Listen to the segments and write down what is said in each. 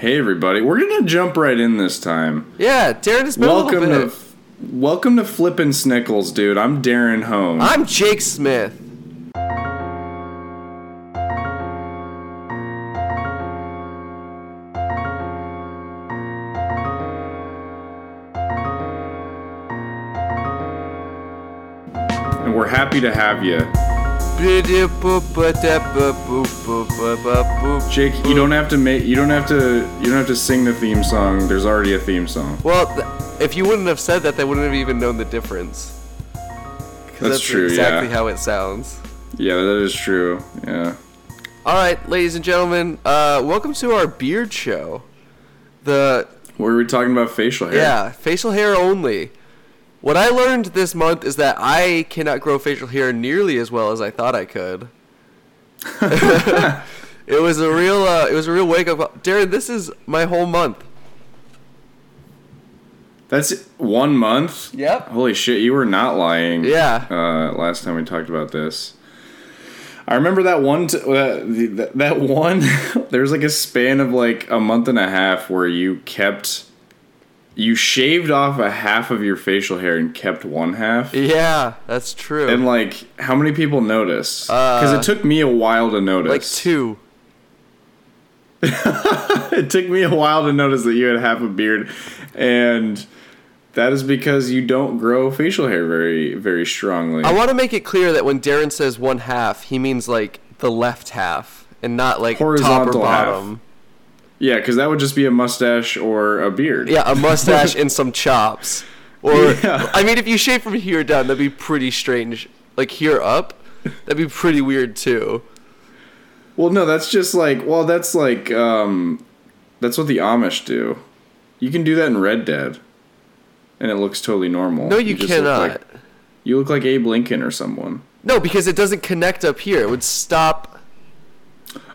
Hey everybody, we're gonna jump right in this time. Yeah, Darren has been welcome a little bit. to welcome to Flippin' Snickles, dude. I'm Darren Hone. I'm Jake Smith. and we're happy to have you. Jake, you don't have to make you don't have to you don't have to sing the theme song. There's already a theme song. Well, th- if you wouldn't have said that, they wouldn't have even known the difference. 'Cause That's true, Exactly yeah. how it sounds. Yeah, that is true. Yeah. All right, ladies and gentlemen, uh, welcome to our beard show. The Were we talking about facial hair? yeah, facial hair only. What I learned this month is that I cannot grow facial hair nearly as well as I thought I could. it was a real, uh, it was a real wake up. call. Darren, this is my whole month. That's one month. Yep. Holy shit, you were not lying. Yeah. Uh, last time we talked about this. I remember that one. T- that, that that one. there was like a span of like a month and a half where you kept, you shaved off a half of your facial hair and kept one half. Yeah, that's true. And like, how many people noticed? Because Uh, it took me a while to notice. like two. it took me a while to notice that you had half a beard, and that is because you don't grow facial hair very, very strongly. I want to make it clear that when Darren says one half, he means like the left half and not like Horizontal top or half. Yeah, because that would just be a mustache or a beard. Yeah, a mustache and some chops. Or Yeah. I mean, if you shave from here down, that'd be pretty strange. Like here up, that'd be pretty weird too. Well, no, that's just like, well, that's like, um, that's what the Amish do. You can do that in Red Dead, and it looks totally normal. No, you, look cannot. like- you look like Abe Lincoln or someone. No, because it doesn't connect up here. It would stop.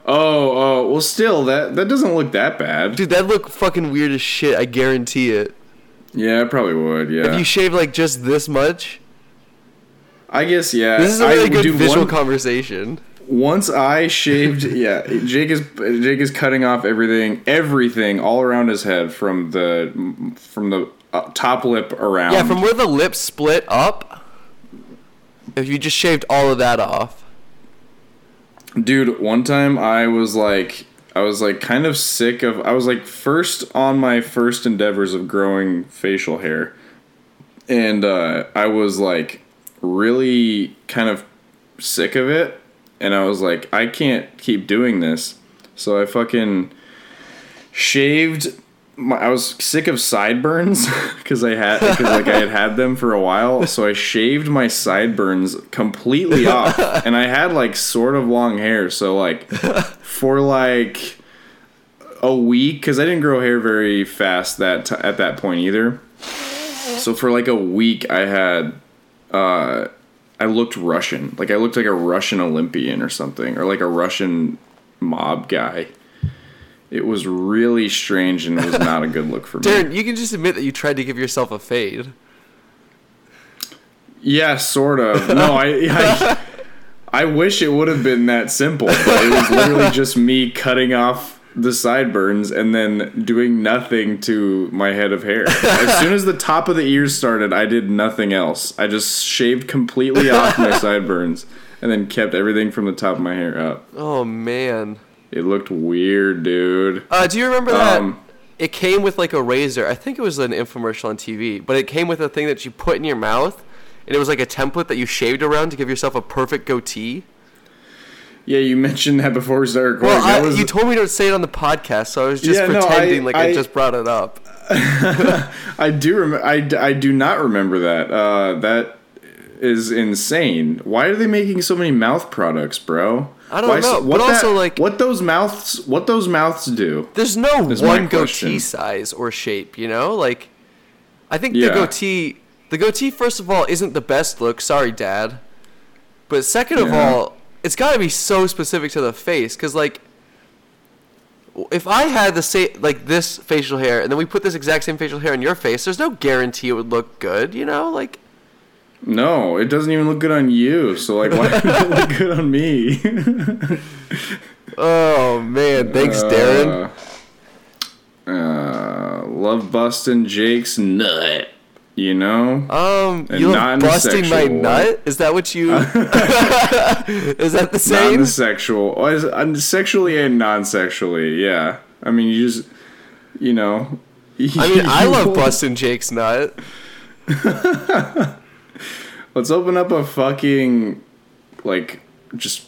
Oh, oh, well, still, that that doesn't look that bad. Dude, that'd look fucking weird as shit. I guarantee it. Yeah, it probably would. Yeah, If you shave like just this much, I guess. Yeah, this is a I really would good visual one- conversation. Once I shaved, yeah, Jake is Jake is cutting off everything, everything all around his head from the from the uh, top lip around. Yeah, from where the lips split up. If you just shaved all of that off. Dude, one time I was like I was like kind of sick of I was like first on my first endeavors of growing facial hair. And uh I was like really kind of sick of it and I was like I can't keep doing this. So I fucking shaved my, I was sick of sideburns because I had because like I had had them for a while, so I shaved my sideburns completely off, and I had like sort of long hair. So like for like a week, because I didn't grow hair very fast that t- at that point either. So for like a week, I had uh, I looked Russian, like I looked like a Russian Olympian or something, or like a Russian mob guy. It was really strange and it was not a good look for me. Darren, you can just admit that you tried to give yourself a fade. Yeah, sort of. No, I, I, I wish it would have been that simple, but it was literally just me cutting off the sideburns and then doing nothing to my head of hair. As soon as the top of the ears started, I did nothing else. I just shaved completely off my sideburns and then kept everything from the top of my hair up. Oh man. It looked weird, dude. Uh, do you remember that? Um, it came with like a razor. I think it was an infomercial on TV, but it came with a thing that you put in your mouth, and it was like a template that you shaved around to give yourself a perfect goatee. Yeah, you mentioned that before we started recording. Well, I, was, you told me to say it on the podcast, so I was just Yeah, no, I- pretending like I, I- just brought it up. I do rem- I, I do not remember that. Uh, that is insane. Why are they making so many mouth products, bro? I don't Why know, what but also, like- what those mouths what those mouths do. There's no one goatee size or shape, you know? Like, I think Yeah. the goatee, the goatee, first of all, isn't the best look. Sorry, Dad. But second of all, it's got to be so specific to the face, because like, if I had the same like this facial hair, and then we put this exact same facial hair on your face, there's no guarantee it would look good, you know? Like, No, it doesn't even look good on you. So like, why would it look good on me? oh man, thanks, Darren. Uh, love busting Jake's nut. You know? Um, And you love busting my nut? Is that what you? is that the same? Non-sexual, oh, uh, Sexually and non sexually, yeah. I mean, you just, you know. I mean, I love busting Jake's nut. Let's open up a fucking, like, just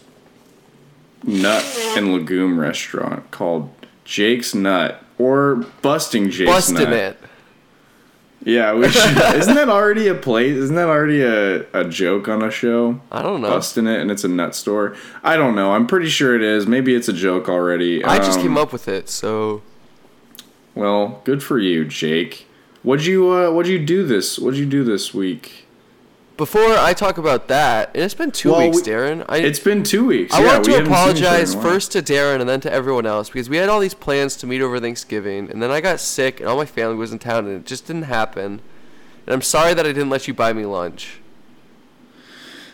nut and legume restaurant called Jake's Nut or Busting Jake's Nut. Busting Nut. it. Yeah, we should. isn't that already a place? Isn't that already a, a joke on a show? I don't know. Busting it and it's a nut store. I don't know. I'm pretty sure it is. Maybe it's a joke already. I just Um, came up with it, so Well, good for you, Jake. What'd you uh, What'd you do this? What'd you do this week? Before I talk about that, and it's been two Well, weeks, we- Darren. I It's been two weeks. I yeah, want to haven't seen each other in a apologize first to Darren and then to everyone else because we had all these plans to meet over Thanksgiving, and then I got sick and all my family was in town, and it just didn't happen. And I'm sorry that I didn't let you buy me lunch.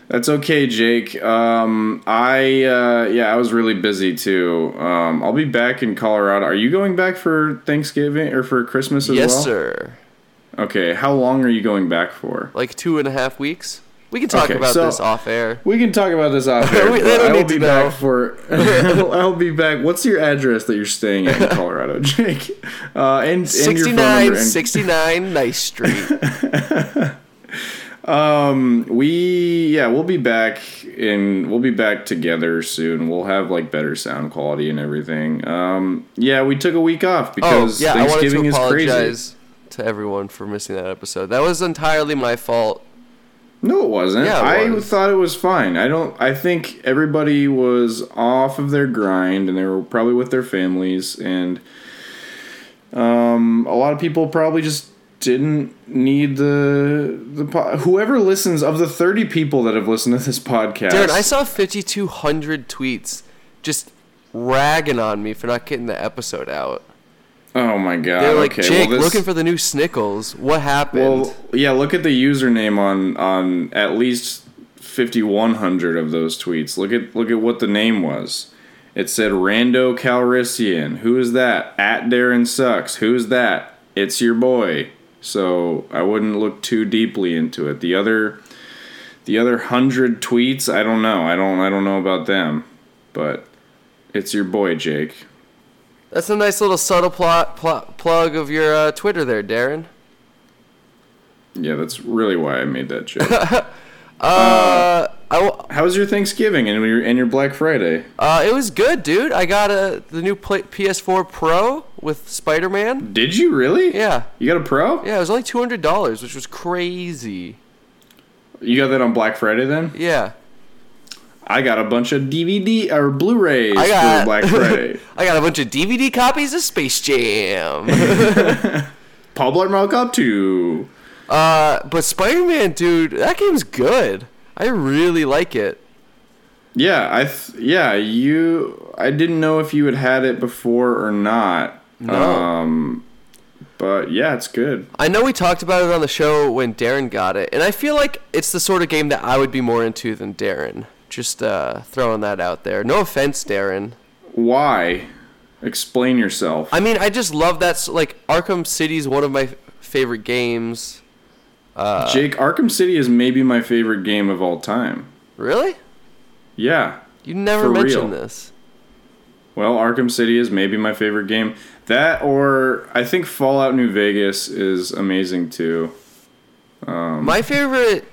That's okay, Jake. Um, I uh, yeah, I was really busy too. Um, I'll be back in Colorado. Are you going back for Thanksgiving or for Christmas as yes, well? Yes, sir. Okay. How long are you going back for? Like two and a half weeks. We can talk Okay, about so- this off air. We can talk about this off air. We- they don't I will be back for. I'll be back. What's your address that you're staying at in Colorado, Jake? Uh, and, and your 69. And 69 Nice Street. we yeah, we'll be back and We'll be back together soon. We'll have like better sound quality and everything. Um, yeah, we took a week off Oh, because yeah, I Thanksgiving is crazy. To everyone for missing that episode. That was entirely my fault. No, it wasn't. Yeah, it I was. thought it was fine. I don't. I think everybody was off of their grind and they were probably with their families, and um, a lot of people probably just didn't need the the po- whoever listens of the thirty people that have listened to this podcast. Darren, I saw 5,200 tweets just ragging on me for not getting the episode out. Oh my god! They're like, okay, Jake, well, this, looking for the new Snickles. What happened? Well, yeah. Look at the username on on at least fifty one hundred of those tweets. Look at look at what the name was. It said Rando Calrissian. Who is that? At Darren sucks. Who's that? It's your boy. So I wouldn't look too deeply into it. The other the other hundred tweets, I don't know. I don't I don't know about them. But it's your boy, Jake. That's a nice little subtle plot, pl- plug of your uh, Twitter there, Darren. Yeah, that's really why I made that joke. Uh, I w- How was your Thanksgiving and your and your Black Friday? uh, it was good, dude. I got a the new play- PS4 Pro with Spider Man. Did you really? Yeah, You got a pro? yeah, it was only two hundred dollars, which was crazy. You got that on Black Friday then? Yeah, I got a bunch of DVD or Blu-rays I got for Black Friday. I got a bunch of DVD copies of Space Jam. Paul Blart Mall Cop 2. uh, but Spider Man, dude, that game's good. I really like it. Yeah, I th- yeah, you I didn't know if you had had it before or not. No. Um but yeah, it's good. I know we talked about it on the show when Darren got it, and I feel like it's the sort of game that I would be more into than Darren. Just uh, throwing that out there. No offense, Darren. Why? Explain yourself. I mean, I just love that. Like Arkham City is one of my favorite games. Uh, Jake, Arkham City is maybe my favorite game of all time. Really? Yeah. You never mentioned real. this. Well, Arkham City is maybe my favorite game. That or I think Fallout New Vegas is amazing too. Um, My favorite,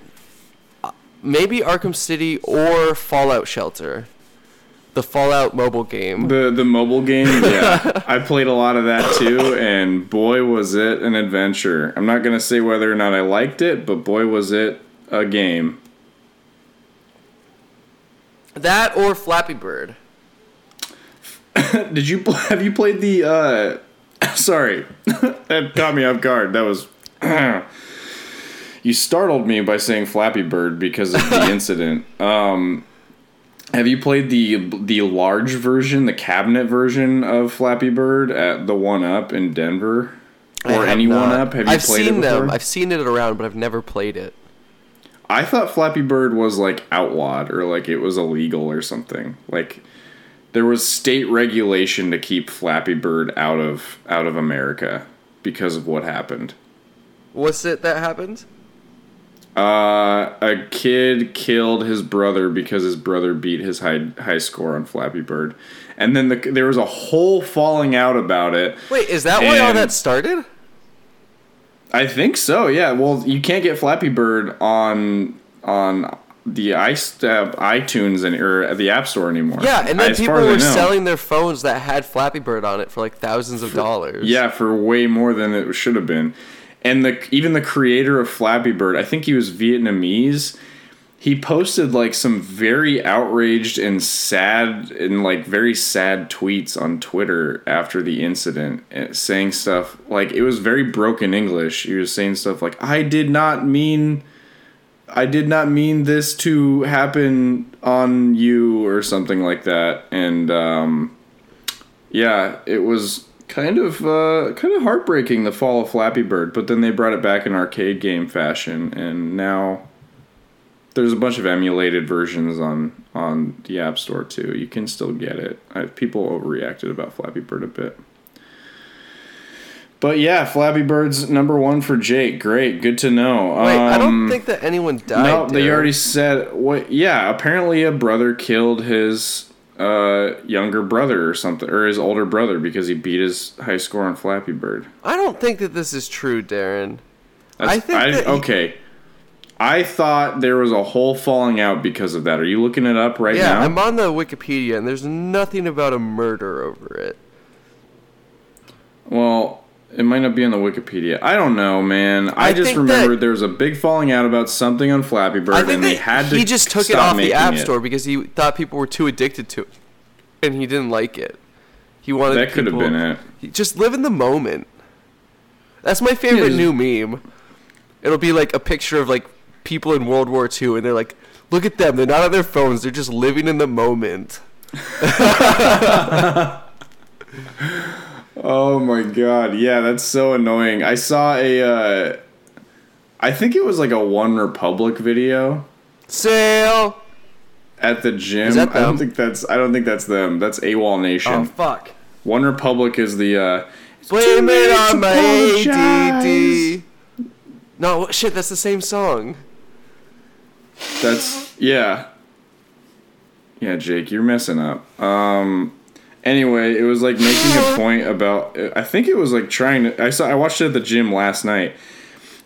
maybe Arkham City or Fallout Shelter, the Fallout mobile game. The the mobile game, yeah. I played a lot of that too, and boy was it an adventure. I'm not gonna say whether or not I liked it, but boy was it a game. That or Flappy Bird. Did you have you played the? uh Sorry, that caught me off guard. That was. you startled me by saying Flappy Bird because of the incident. Um, have you played the the large version, the cabinet version of Flappy Bird at the One Up in Denver, or any One. Up? Have you I've played seen it before? them. I've seen it around, but I've never played it. I thought Flappy Bird was like outlawed or like it was illegal or something. Like there was state regulation to keep Flappy Bird out of out of America. because of what happened. What's it that happened? Uh, a kid killed his brother because his brother beat his high high score on Flappy Bird, and then the, there was a whole falling out about it. Wait, is that why all that started? I think so. Yeah. Well, you can't get Flappy Bird on on the i uh, iTunes and or the App Store anymore. Yeah, and then as people far as I were selling their phones that had Flappy Bird on it for like thousands of dollars. Yeah, for way more than it should have been. And the even the creator of Flappy Bird, I think he was Vietnamese. He posted like some very outraged and sad and like very sad tweets on Twitter after the incident, eh, saying stuff like it was very broken English. He was saying stuff like, "I did not mean." I did not mean this to happen on you or something like that. And um, yeah, it was kind of uh, kind of heartbreaking the fall of Flappy Bird, but then they brought it back in arcade game fashion, and now there's a bunch of emulated versions on on the App Store too. You can still get it. I, people overreacted about Flappy Bird a bit. But yeah, Flappy Bird's number one for Jake. Great, good to know. Wait, I don't Um, think that anyone died. no, they already said what? Yeah, apparently a brother killed his uh, younger brother or something, or his older brother because he beat his high score on Flappy Bird. I don't think that this is true, Darren. That's, I think that he- okay. I thought there was a whole falling out because of that. Are you looking it up right Yeah, now? I'm on the Wikipedia, and there's nothing about a murder over it. well, it might not be on the Wikipedia. I don't know, man. I, I just remembered that- there was a big falling out about something on Flappy Bird, and they had to. he just took it off the App it. Store because he thought people were too addicted to it, and he didn't like it. He wanted That could have been it. Just live in the moment. That's my favorite new meme. It'll be like a picture of like people in World War II, and they're like, "Look at them! They're not on their phones. They're just living in the moment." Oh my god, yeah, that's so annoying. I saw a, uh, I think it was like a One Republic video Sail. at the gym. I don't think that's. I don't think that's them. That's AWOL Nation. Oh fuck! One Republic is the. uh Blame it on my. ADD. No shit, that's the same song. That's yeah. Yeah, Jake, you're messing up. Um anyway, it was like making a point about I think it was like trying to I saw I watched it at the gym last night.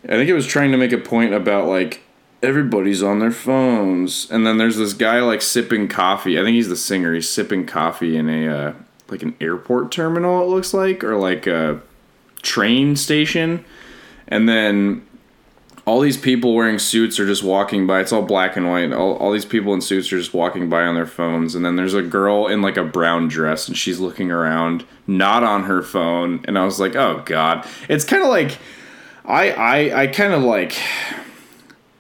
I think it was trying to make a point about like everybody's on their phones and then there's this guy like sipping coffee. I think he's the singer. He's sipping coffee in a uh like an airport terminal it looks like or like a train station. And then all these people wearing suits are just walking by. It's all black and white. All, all these people in suits are just walking by on their phones. And then there's a girl in like a brown dress and she's looking around, not on her phone. And I was like, oh God. It's kind of like, I, I, I kind of like,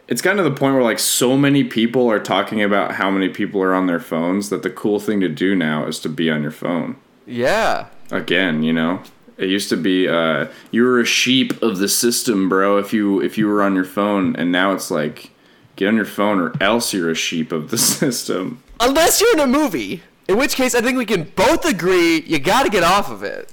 it's gotten to the point where like so many people are talking about how many people are on their phones that the cool thing to do now is to be on your phone Yeah. again you know it used to be uh, you were a sheep of the system bro if you if you were on your phone and now it's like get on your phone or else you're a sheep of the system Unless you're in a movie, in which case I think we can both agree you got to get off of it.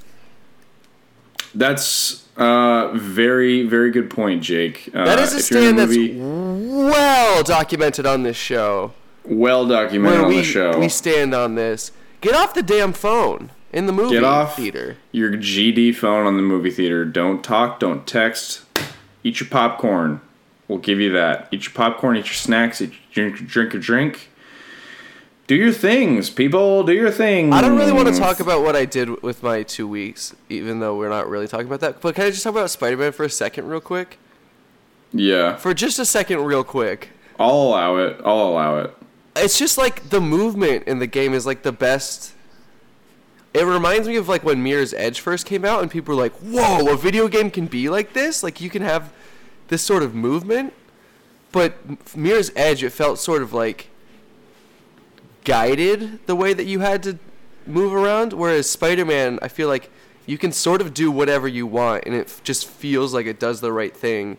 that's uh very very good point jake uh, That is a if you're in stand that's well documented on this show. well documented on we the show we stand on this. Get off the damn phone in the movie get off theater. your gd phone on the movie theater don't talk don't text eat your popcorn we'll give you that eat your popcorn eat your snacks eat your drink, drink your drink do your things people do your things I don't really want to talk about what I did with my two weeks, even though we're not really talking about that. But can I just talk about Spider Man for a second, real quick? yeah For just a second, real quick. I'll allow it. I'll allow it. it's just like the movement in the game is like the best. It reminds me of like when Mirror's Edge first came out, and people were like, "Whoa, a video game can be like this! Like you can have this sort of movement." But Mirror's Edge, it felt sort of like guided the way that you had to move around. Whereas Spider-Man, I feel like you can sort of do whatever you want, and it just feels like it does the right thing.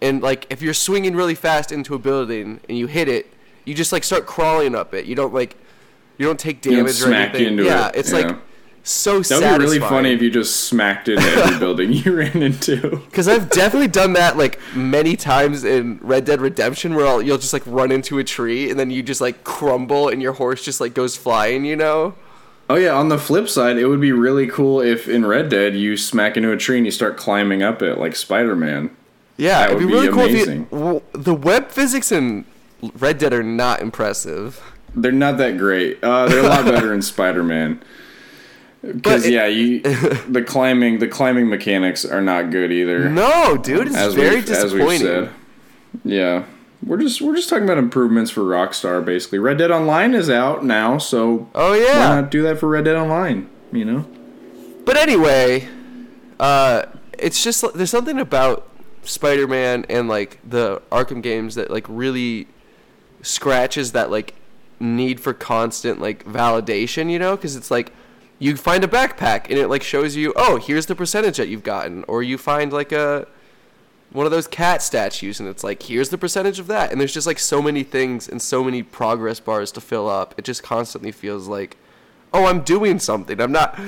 And like if you're swinging really fast into a building and you hit it, you just like start crawling up it. You don't like you don't take don't damage or smack anything. yeah, it, it's yeah. like so That would be really funny if you just smacked into every building you ran into. Because I've definitely done that like many times in Red Dead Redemption, where I'll, you'll just like run into a tree and then you just like crumble and your horse just like goes flying. You know? Oh yeah, on the flip side, it would be really cool if in Red Dead you smack into a tree and you start climbing up it like Spider-Man. Yeah, That it'd be would be really cool if you. w- The web physics in Red Dead are not impressive. They're not that great. Uh, they're a lot better in Spider-Man. Because yeah, you the climbing the climbing mechanics are not good either. No, dude, it's as very as disappointing. said. Yeah, we're just we're just talking about improvements for Rockstar. Basically, Red Dead Online is out now, so Oh yeah, why not do that for Red Dead Online? You know. But anyway, uh, it's just there's something about Spider-Man and like the Arkham games that like really scratches that like need for constant like validation, you know? Because it's like you find a backpack and it like shows you, oh, here's the percentage that you've gotten, or you find like a one of those cat statues and it's like here's the percentage of that. And there's just like so many things and so many progress bars to fill up. It just constantly feels like oh i'm doing something i'm not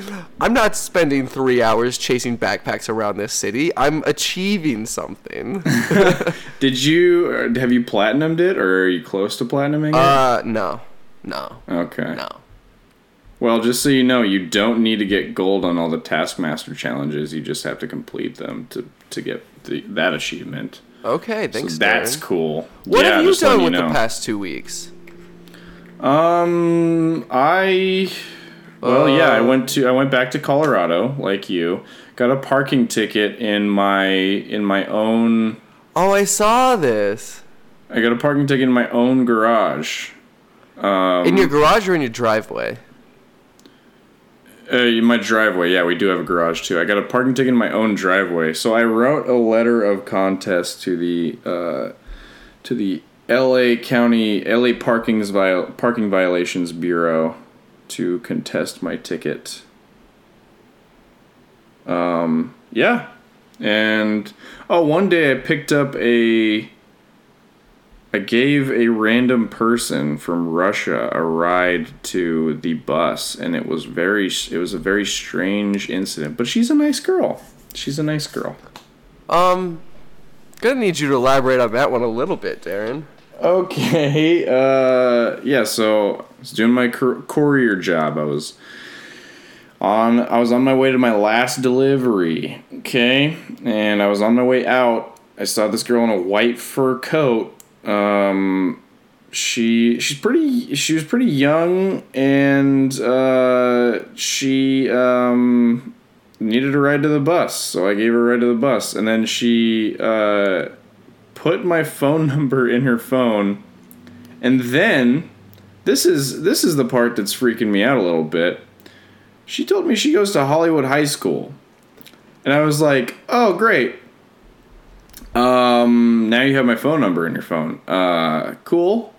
i'm not spending three hours chasing backpacks around this city i'm achieving something Did you have you platinumed it, or are you close to platinuming it? uh no no okay. no Well, just so you know, you don't need to get gold on all the Taskmaster challenges. You just have to complete them to to get the, that achievement. okay thanks so that's cool. what Yeah, have you done letting with know. the past two weeks Um, I well, yeah, I Uh, went to I went back to Colorado like you. Got a parking ticket in my in my own. oh i saw this I got a parking ticket in my own garage. Um, in your garage or in your driveway Uh, in my driveway, yeah, we do have a garage too. I got a parking ticket in my own driveway, so I wrote a letter of contest to the uh, to the L.A. County L.A. Parking's viol- Parking Violations Bureau to contest my ticket. Um, yeah, and oh, one day I picked up a. I gave a random person from Russia a ride to the bus, and it was very it was a very strange incident. But she's a nice girl. She's a nice girl. um gonna need you to elaborate on that one a little bit darren Okay. Uh, yeah. So I was doing my cour- courier job. I was on. I was on my way to my last delivery. Okay, and I was on my way out. I saw this girl in a white fur coat. Um, she she's pretty. She was pretty young, and uh, she um needed a ride to the bus. So I gave her a ride to the bus, and then she uh put my phone number in her phone and then this is this is the part that's freaking me out a little bit. She told me she goes to hollywood high school. And i was like oh great. Um now you have my phone number in your phone. Uh cool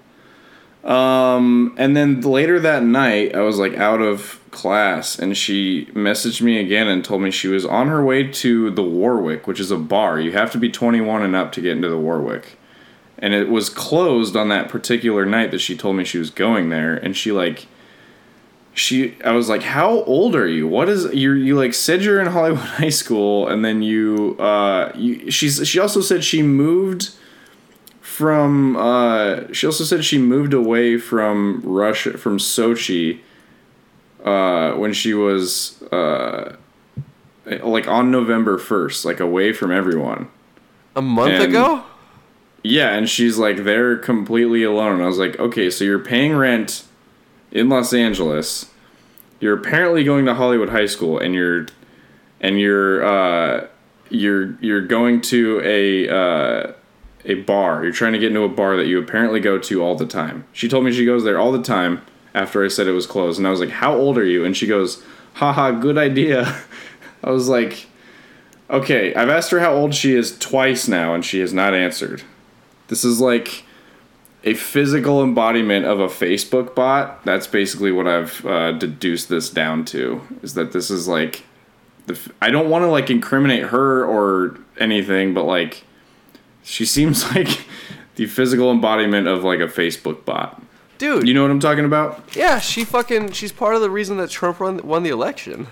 um and then later that night i was like out of class and she messaged me again and told me she was on her way to the warwick which is a bar. You have to be 21 and up to get into the warwick. And it was closed on that particular night that she told me she was going there and she like she i was like how old are you? What is you you like said you're in hollywood high school and then you uh you she's she also said she moved from uh she also said she moved away from russia from sochi uh when she was uh like on november 1st like away from everyone a month And- ago yeah, and she's like they're completely alone. And I was like, okay, so you're paying rent in Los Angeles. You're apparently going to Hollywood High School, and you're and you're uh, you're you're going to a uh, a bar. You're trying to get into a bar that you apparently go to all the time. She told me she goes there all the time. After I said it was closed, and I was like, "How old are you?" And she goes, "Haha, good idea." I was like, "Okay." I've asked her how old she is twice now, and she has not answered. This is like a physical embodiment of a Facebook bot. That's basically what I've uh, deduced this down to. Is that this is like the f- I don't want to like incriminate her or anything, but like she seems like the physical embodiment of like a Facebook bot. dude. You know what I'm talking about? yeah, she fucking. She's part of the reason that Trump won, won the election.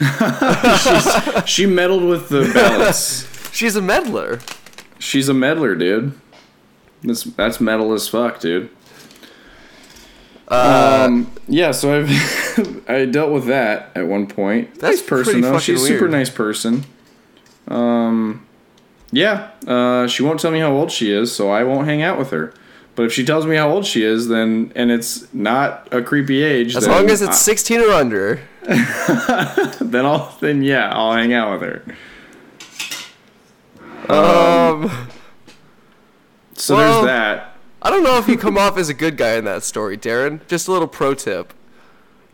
She meddled with the ballots. She's a meddler. She's a meddler, dude. That's that's metal as fuck, dude. um, yeah, so I've I dealt with that at one point. That's nice person though. She's a super weird. nice person. Um, yeah. Uh, she won't tell me how old she is, so I won't hang out with her. But if she tells me how old she is, then and it's not a creepy age, As long as it's I- 16 or under. then I'll then yeah, I'll hang out with her. Um, So Well- there's that. I don't know if you come off as a good guy in that story, Darren. Just a little pro tip.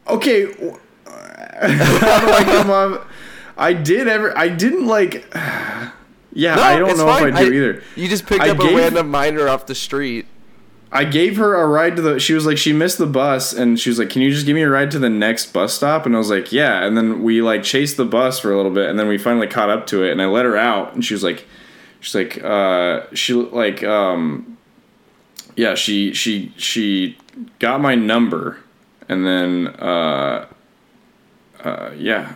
Okay, how do I come up? I did ever. I didn't like. Yeah, No, I don't know fine. if I do either. You just picked I up gave- a random minor off the street. I gave her a ride to the. She was like, she missed the bus, and she was like, "Can you just give me a ride to the next bus stop?" And I was like, "Yeah." And then we like chased the bus for a little bit, and then we finally caught up to it, and I let her out, and she was like, she's like, uh, she like, um, yeah, she she she got my number, and then, uh, uh, yeah,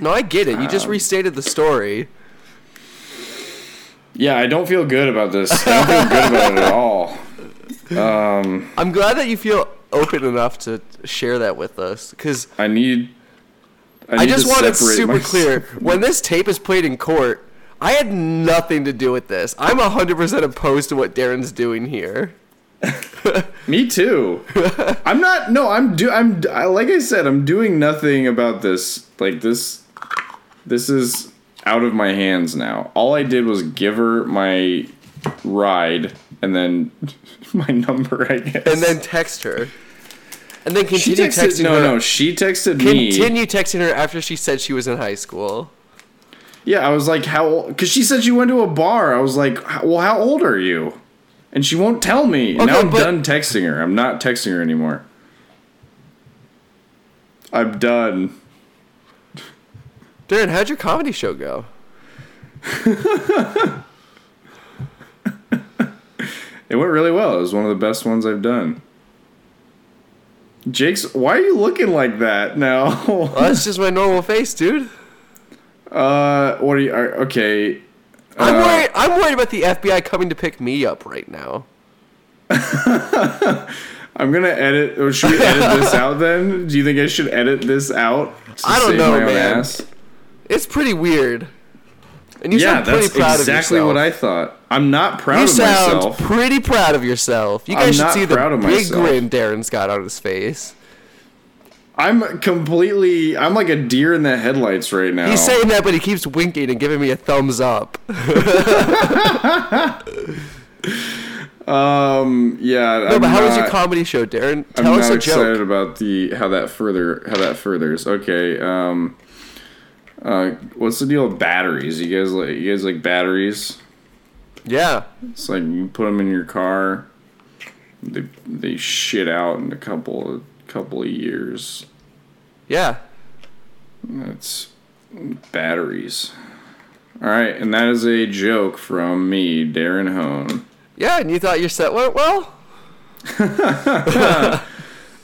No, I get it. You Um, just restated the story. Yeah, I don't feel good about this. I don't feel good about it at all. Um, I'm glad that you feel open enough to share that with us because I need. I, I just want it super myself. clear. When this tape is played in court, I had nothing to do with this. I'm 100% opposed to what Darren's doing here. Me too. I'm not. No, I'm do. I'm I, like I said. I'm doing nothing about this. Like this. This is out of my hands now. All I did was give her my ride and then my number. I guess. And then text her. And then she continue texted. texting No, her. no. no, She texted me. Continue texting her after she said she was in high school. Yeah, I was like, how? Because she said she went to a bar. I was like, well, how old are you? And she won't tell me. Okay, now I'm but- done texting her. I'm not texting her anymore. I'm done. Darren, how'd your comedy show go? It went really well. It was one of the best ones I've done. Jake's, why are you looking like that now? Well, that's just my normal face, dude. uh, what are you? Are, okay. I'm Uh, worried. I'm worried about the FBI coming to pick me up right now. I'm gonna edit. Or should we edit this out then? Do you think I should edit this out? I don't know, man. ass? It's pretty weird. And you yeah, sound pretty proud exactly of yourself. Exactly what I thought. I'm not proud you of myself. You sound pretty proud of yourself. You I'm guys should not see the big myself. grin Darren's got on his face. I'm completely. I'm like a deer in the headlights right now. He's saying that, but he keeps winking and giving me a thumbs up. Um. Yeah. No, I'm but how was your comedy show, Darren? I'm Tell us not a excited joke. about the how that further how that furthers. Okay. Um. Uh, what's the deal with batteries? You guys like you guys like batteries? Yeah. It's like you put them in your car. They they shit out in a couple of couple of years. Yeah. That's batteries. All right, and that is a joke from me, Darren Hone. Yeah, and you thought your set went well?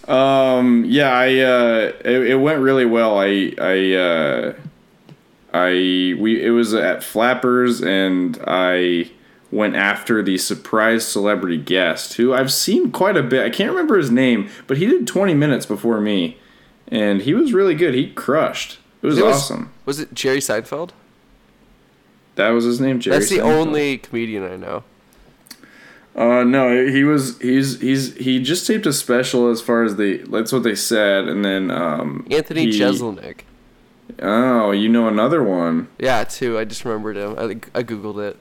Um, yeah, I uh, it, it went really well. I I uh, I we it was at Flappers, and I went after the surprise celebrity guest who I've seen quite a bit. I can't remember his name, but he did 20 minutes before me, and he was really good. He crushed. It was It was- awesome. Was it Jerry Seinfeld? That was his name, Jerry. That's the Seinfeld. only comedian I know. Uh, no, he was he's he's he just taped a special as far as the that's what they said, and then um Anthony he- Jeselnik. Oh, you know another one. Yeah, too. I just remembered him. I, I googled it.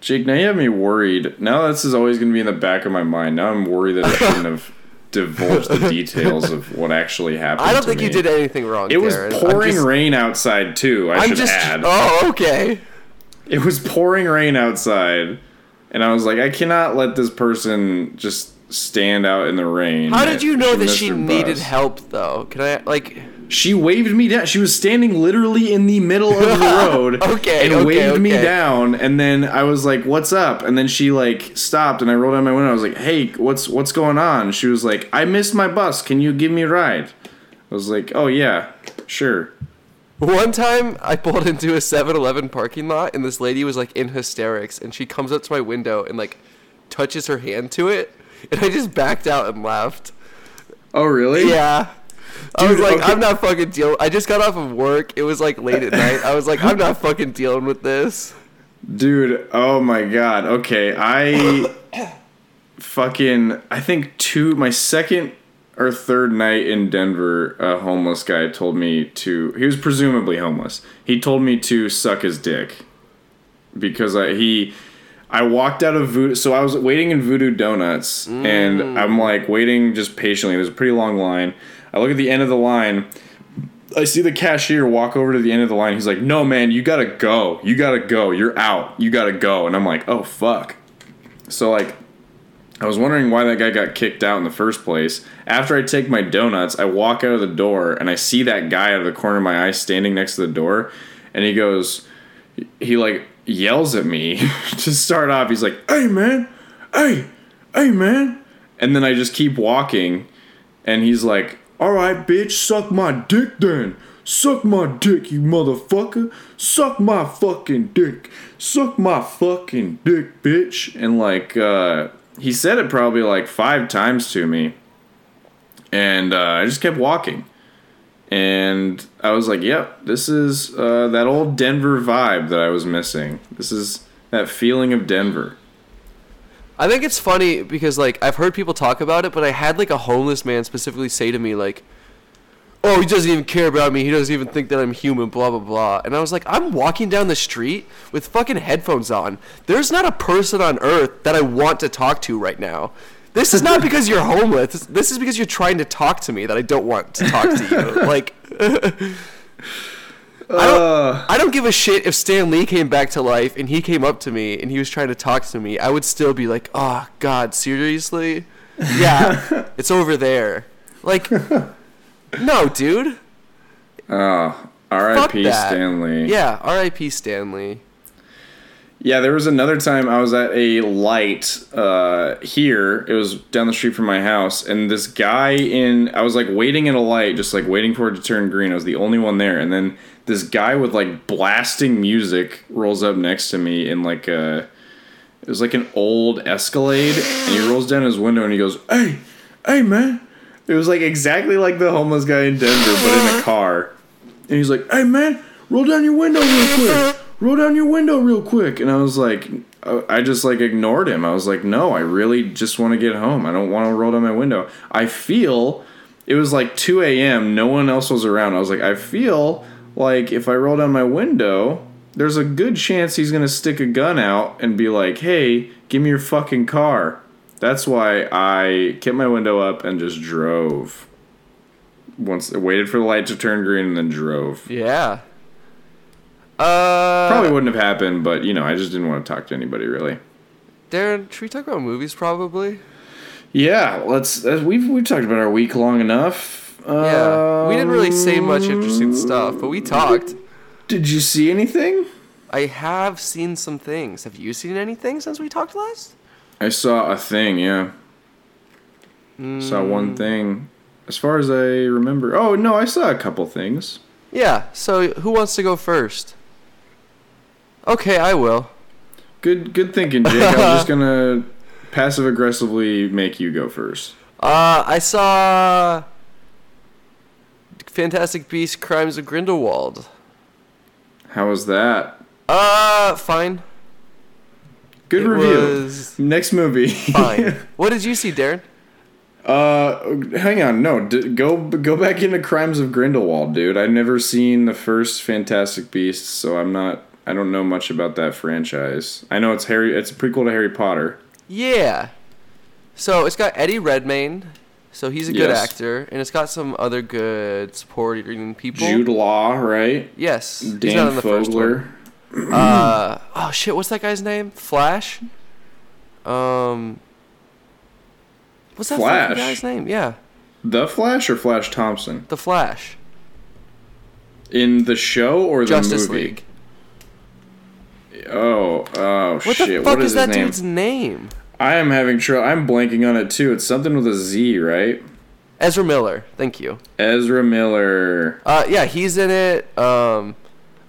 Jake, now you have me worried. Now this is always going to be in the back of my mind. Now I'm worried that I shouldn't have divulged the details of what actually happened. I don't think you did anything wrong. It was Darren. Pouring just- rain outside too. I I'm should just. add. Oh, okay. It was pouring rain outside, and I was like, I cannot let this person just stand out in the rain. How did you know that she needed help, though? Can I like? She waved me down. She was standing literally in the middle of the road. Okay, And okay, waved me down. And then I was like, "What's up?" And then she like stopped, and I rolled down my window. I was like, "Hey, what's what's going on?" She was like, "I missed my bus. Can you give me a ride?" I was like, "Oh yeah, sure." One time I pulled into a 7-Eleven parking lot and this lady was like in hysterics and she comes up to my window and like touches her hand to it and I just backed out and laughed. Oh really? Yeah. I was like, okay. I'm not fucking dealing. I just got off of work. It was like late at night. I was like, I'm not fucking dealing with this. Dude, oh my god. Okay, I fucking I think two my second or third night in Denver, a homeless guy told me to he was presumably homeless. He told me to suck his dick because I he I walked out of Voodoo so I was waiting in Voodoo Donuts and mm. I'm like waiting just patiently. There's a pretty long line. I look at the end of the line I see the cashier walk over to the end of the line. He's like, "No, man, you gotta go. You gotta go. You're out. You gotta go." And I'm like, "Oh fuck." So like, I was wondering why that guy got kicked out in the first place. After I take my donuts, I walk out of the door and I see that guy out of the corner of my eye standing next to the door, and he goes, he like yells at me to start off. He's like, "Hey, man, hey, hey, man," and then I just keep walking, and he's like, "All right, bitch, suck my dick then." Suck my dick, you motherfucker. Suck my fucking dick. Suck my fucking dick, bitch. And like, uh, he said it probably like five times to me. And uh, I just kept walking. And I was like, yep, this is uh, that old Denver vibe that I was missing. This is that feeling of Denver. I think it's funny because like I've heard people talk about it, but I had like a homeless man specifically say to me like, "Oh, he doesn't even care about me. He doesn't even think that I'm human." Blah blah blah. And I was like, I'm walking down the street with fucking headphones on. There's not a person on earth that I want to talk to right now. This is not because you're homeless. This- is because you're trying to talk to me that I don't want to talk to you. Like, I don't, I don't give a shit if Stan Lee came back to life and he came up to me and he was trying to talk to me. I would still be like, oh, God, seriously? Yeah, it's over there. Like, no, dude. Oh, R.I.P. Stan Lee. Yeah, R.I.P. Stan Lee. Yeah, there was another time I was at a light uh, here. It was down the street from my house, and this guy in I was like waiting at a light, just like waiting for it to turn green. I was the only one there, and then this guy with like blasting music rolls up next to me in like a it was like an old Escalade, and he rolls down his window and he goes, "Hey, hey, man!" It was like exactly like the homeless guy in Denver, but in a uh-huh. car. And he's like, "Hey, man, roll down your window real quick. Roll down your window real quick." And I was like, I just like ignored him. I was like, "No, I really just want to get home. I don't want to roll down my window. I feel." It was like 2 a.m. No one else was around. I was like, I feel like if I roll down my window, there's a good chance he's gonna stick a gun out and be like, "Hey, give me your fucking car." That's why I kept my window up and just drove. Once waited for the light to turn green and then drove. Yeah. Uh, Probably wouldn't have happened, but you know, I just didn't want to talk to anybody really. Darren, should we talk about movies? Probably. Yeah, let's. Uh, we've we've talked about our week long enough. Yeah. we didn't really say much Um, interesting stuff, but we talked. Did you see anything? I have seen some things. Have you seen anything since we talked last? I saw a thing. Yeah, saw one thing. As far as I remember, oh no, I saw a couple things. Yeah. So who wants to go first? Okay, I will. Good, good thinking, Jake. I'm just gonna passive aggressively make you go first. Uh, I saw Fantastic Beasts: Crimes of Grindelwald. How was that? Uh, fine. Good It review. Next movie. fine. what did you see, Darren? uh, hang on. No, d- go go back into Crimes of Grindelwald, dude. I've never seen the first Fantastic Beasts, so I'm not. I don't know much about that franchise. I know it's Harry. It's a prequel to Harry Potter. Yeah. So it's got Eddie Redmayne, so he's a good Yes. actor, and it's got some other good supporting people. Jude Law, right? Yes, he's not Dan in the first one. Fogler. Uh, oh shit, what's that guy's name? Flash. Um, what's that Flash? guy's name? Yeah, The Flash or Flash Thompson? the Flash. In the show or the Justice movie? League. Oh, oh What shit! the fuck what is, is, that name? dude's name? I am having trouble. I'm blanking on it too. It's something with a Z, right? Ezra Miller. Thank you. Ezra Miller. Uh, yeah, he's in it. Um,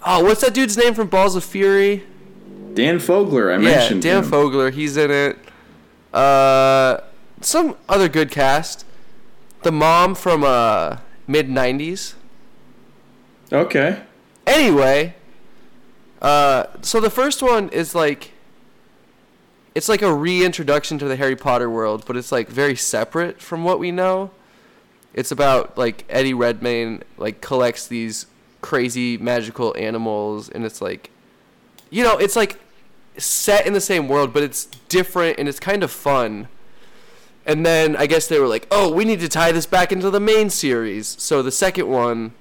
oh, what's that dude's name from Balls of Fury? Dan Fogler. I yeah, mentioned Dan him. Fogler. He's in it. Uh, some other good cast. The mom from uh mid '90s. Okay. Anyway, uh, so the first one is like. It's like a reintroduction to the Harry Potter world, but it's like very separate from what we know. It's about like Eddie Redmayne like collects these crazy magical animals, and it's like, you know, it's like set in the same world, but it's different and it's kind of fun. And then I guess they were like, oh, we need to tie this back into the main series. So the second one,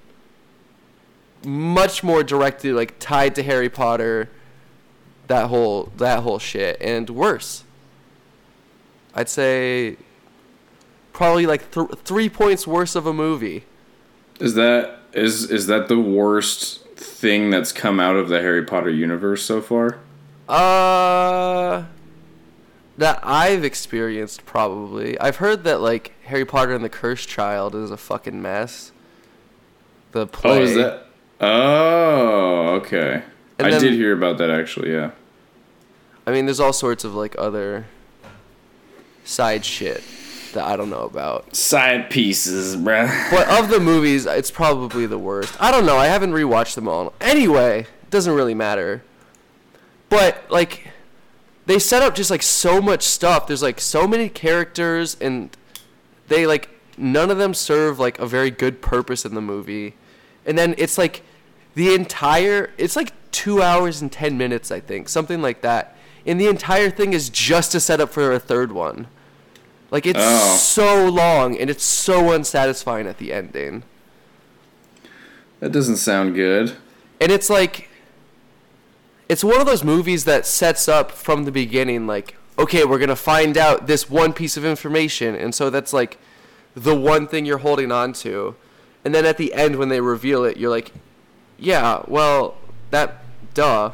much more directly like tied to Harry Potter, that whole that whole shit, and worse. I'd say probably like th- three points worse of a movie. Is that is is that the worst thing that's come out of the Harry Potter universe so far? Uh, that I've experienced probably. I've heard that like Harry Potter and the Cursed Child is a fucking mess. The play. Oh, is that? Oh, okay. And I then- did hear about that actually. Yeah. I mean, there's all sorts of like other side shit that I don't know about. Side pieces, bruh. But of the movies, it's probably the worst. I don't know. I haven't rewatched them all. Anyway, it doesn't really matter. But like, they set up just like so much stuff. There's like so many characters, and they like none of them serve like a very good purpose in the movie. And then it's like the entire. It's like two hours and ten minutes, I think, something like that. And the entire thing is just to set up for a third one. Like it's Oh. so long and it's so unsatisfying at the ending. That doesn't sound good. And it's like it's one of those movies that sets up from the beginning like okay, we're going to find out this one piece of information and so that's like the one thing you're holding on to. And then at the end when they reveal it, you're like, yeah, well, that duh.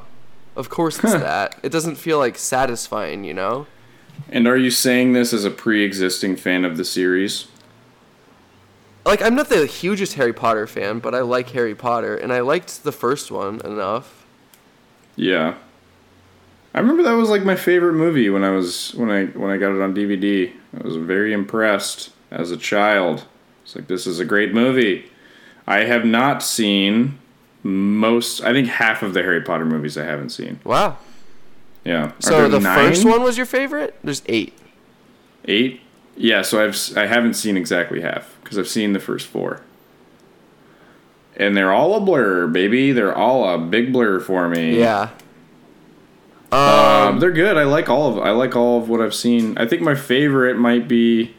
Of course it's that. It doesn't feel like satisfying, you know? And are you saying this as a pre-existing fan of the series? like I'm not the hugest Harry Potter fan, but I like Harry Potter, and I liked the first one enough. Yeah. I remember that was like my favorite movie when I was when I when I got it on DVD. I was very impressed as a child. It's like this is a great movie. I have not seen most I think half of the Harry Potter movies I haven't seen. Wow. Yeah. So the first one was your favorite? There's eight. 8? Yeah, so I've I haven't seen exactly half cuz I've seen the first 4. And they're all a blur, baby. They're all a big blur for me. Yeah. Um, they're good. I like all of I like all of what I've seen. I think my favorite might be.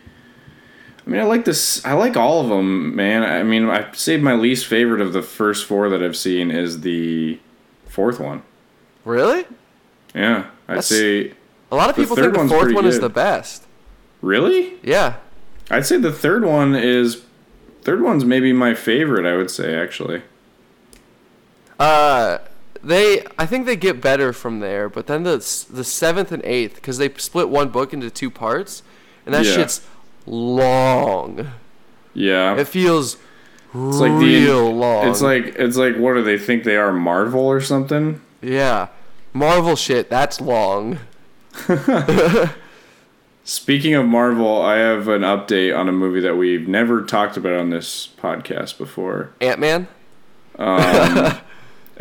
I mean, I like this. I like all of them, man. I mean, I say my least favorite of the first four that I've seen is the fourth one. Really? Yeah, I'd That's- say. A lot of people think the fourth one is the best. Really, Yeah. I'd say the third one is. Third one's maybe my favorite. I would say actually. Uh, they I think they get better from there, but then the the seventh and eighth because they split one book into two parts, and that Yeah. shit's long. Yeah, It feels it's like the. real long. It's like it's like what do they think they are Marvel or something? yeah, Marvel shit. That's long. Speaking of Marvel, I have an update on a movie that we've never talked about on this podcast before. Ant Man. Um,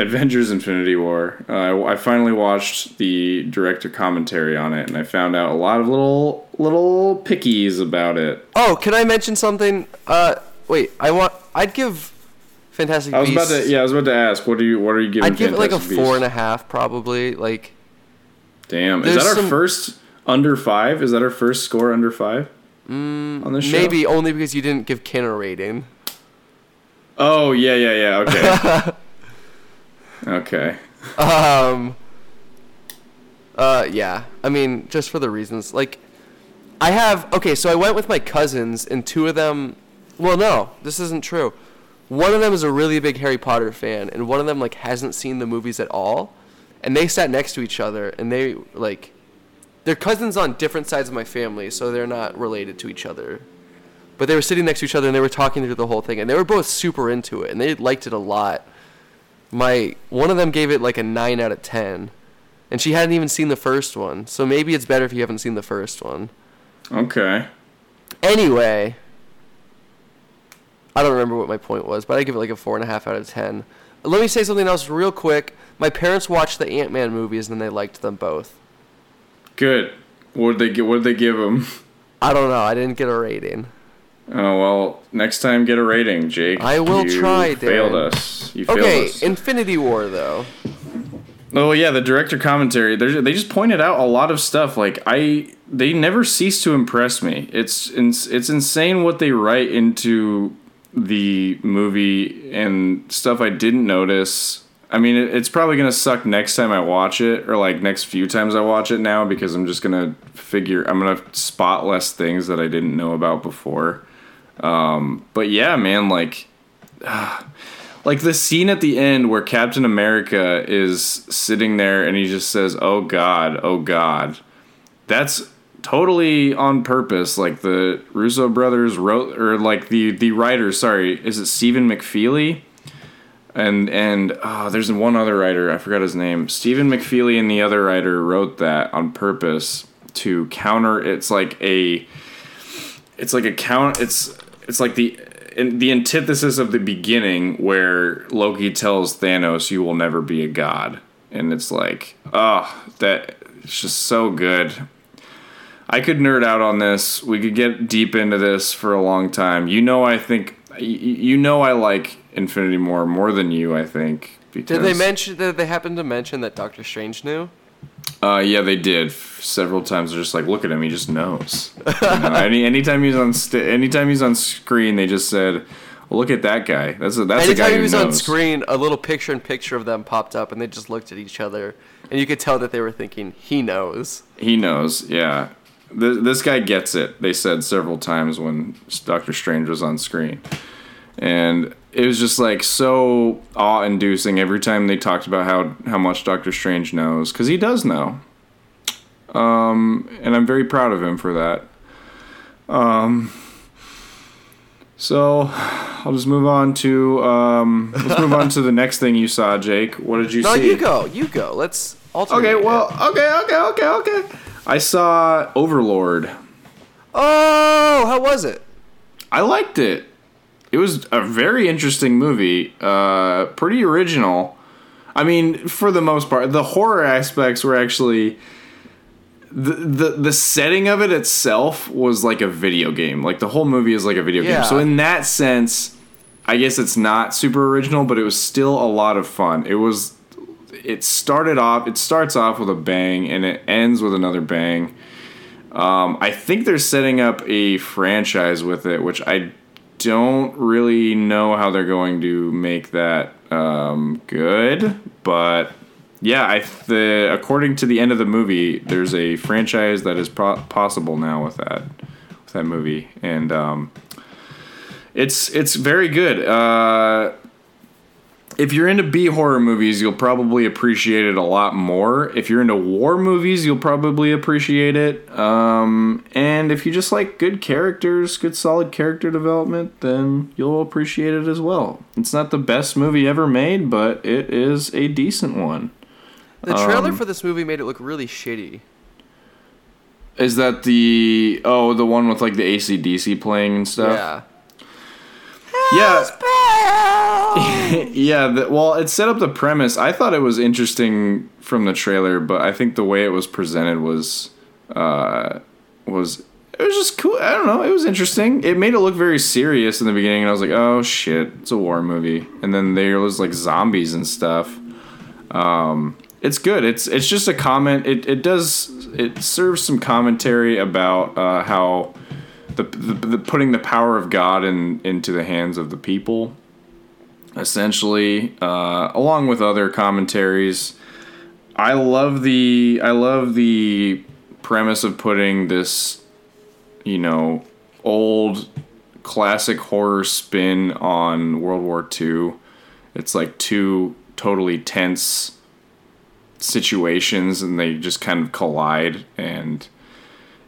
Avengers Infinity War. Uh, I finally watched the director commentary on it, and I found out a lot of little little pickies about it. Oh, can I mention something? Uh, wait, I want. I'd give Fantastic I was Beasts. about to, yeah, I was about to ask, what are you, what are you giving? I'd give it like a Fantastic four and Beasts? a half, probably. Like, Damn, is that our some- first under five? Is that our first score under five on this show? Mm, maybe only because you didn't give Kin a rating. Oh yeah, yeah, yeah. Okay. okay. Um. Uh, yeah. I mean, just for the reasons, like, I have okay. So I went with my cousins, and two of them. Well, no, this isn't true. one of them is a really big Harry Potter fan, and one of them like hasn't seen the movies at all, and they sat next to each other, and they like, they're cousins on different sides of my family, so they're not related to each other. But they were sitting next to each other, and they were talking through the whole thing, and they were both super into it, and they liked it a lot. My one of them gave it like a nine out of ten, and she hadn't even seen the first one, so maybe it's better if you haven't seen the first one. Okay. Anyway, I don't remember what my point was, but I give it like a four and a half out of ten. Let me say something else real quick. My parents watched the Ant Man movies and they liked them both. Good. What did they get? What did they give them? I don't know. I didn't get a rating. Oh well, next time get a rating, Jake. I will you try, Failed Darren. us. You failed Okay, us. Infinity War though. Oh yeah, the director commentary. They they just pointed out a lot of stuff. Like I, they never cease to impress me. It's it's, it's insane what they write into the movie and stuff I didn't notice. I mean, it, it's probably gonna suck next time I watch it, or like next few times I watch it now, because I'm just gonna figure I'm gonna spot less things that I didn't know about before. Um, but yeah, man, like like the scene at the end where Captain America is sitting there and he just says, "Oh God, oh God," that's totally on purpose. Like the Russo brothers wrote, or like the the writer. Sorry, is it Stephen McFeely? And and oh, there's one other writer. I forgot his name. Stephen McFeely and the other writer wrote that on purpose to counter. It's like a it's like a count it's it's like the in, the antithesis of the beginning where Loki tells Thanos you will never be a god and it's like oh that it's just so good I could nerd out on this we could get deep into this for a long time you know I think you know I like Infinity more more than you I think because Did they mention? Did they happen to mention that Doctor Strange knew? Uh, yeah, they did several times. They're just like, look at him, he just knows. You know, any anytime he's on st- anytime he's on screen, they just said, look at that guy. That's a, that's a guy Anytime he was knows. on screen, a little picture in picture of them popped up, and they just looked at each other, and you could tell that they were thinking, "He knows." He knows. Yeah, Th- this guy gets it. They said several times when Doctor Strange was on screen, and it was just like so awe-inducing every time they talked about how how much Doctor Strange knows because he does know. Um, and I'm very proud of him for that. Um, so I'll just move on to um, let's move on to the next thing you saw, Jake. What did you No, see? you go. You go. Let's alternate. Okay, it. well, okay, okay, okay, okay. I saw Overlord. Oh, how was it? I liked it. It was a very interesting movie. Uh, pretty original. I mean, for the most part, the horror aspects were actually the, the the setting of it itself was like a video game. Like the whole movie is like a video Yeah. game. So in that sense, I guess it's not super original, but it was still a lot of fun. It was it started off it starts off with a bang and it ends with another bang. Um, I think they're setting up a franchise with it, which I don't really know how they're going to make that um, good. But yeah, I the according to the end of the movie, there's a franchise that is pro- possible now with that with that movie, and um, it's it's very good. Uh, if you're into B horror movies, you'll probably appreciate it a lot more. If you're into war movies, you'll probably appreciate it. Um, and if you just like good characters, good solid character development, then you'll appreciate it as well. It's not the best movie ever made, but it is a decent one. The trailer Um, for this movie made it look really shitty. Is that the oh the one with like the ACDC playing and stuff? Yeah. Yeah. yeah, the, well, it set up the premise. I thought it was interesting from the trailer, but I think the way it was presented was uh, was it was just cool. I don't know. It was interesting. It made it look very serious in the beginning, and I was like, "Oh shit, it's a war movie." And then there was like zombies and stuff. Um, it's good. It's it's just a comment. It it does it serves some commentary about uh, how the, the, the putting the power of God in into the hands of the people, essentially, uh, along with other commentaries. I love the I love the premise of putting this, you know, old classic horror spin on World War II. It's like two totally tense situations and they just kind of collide and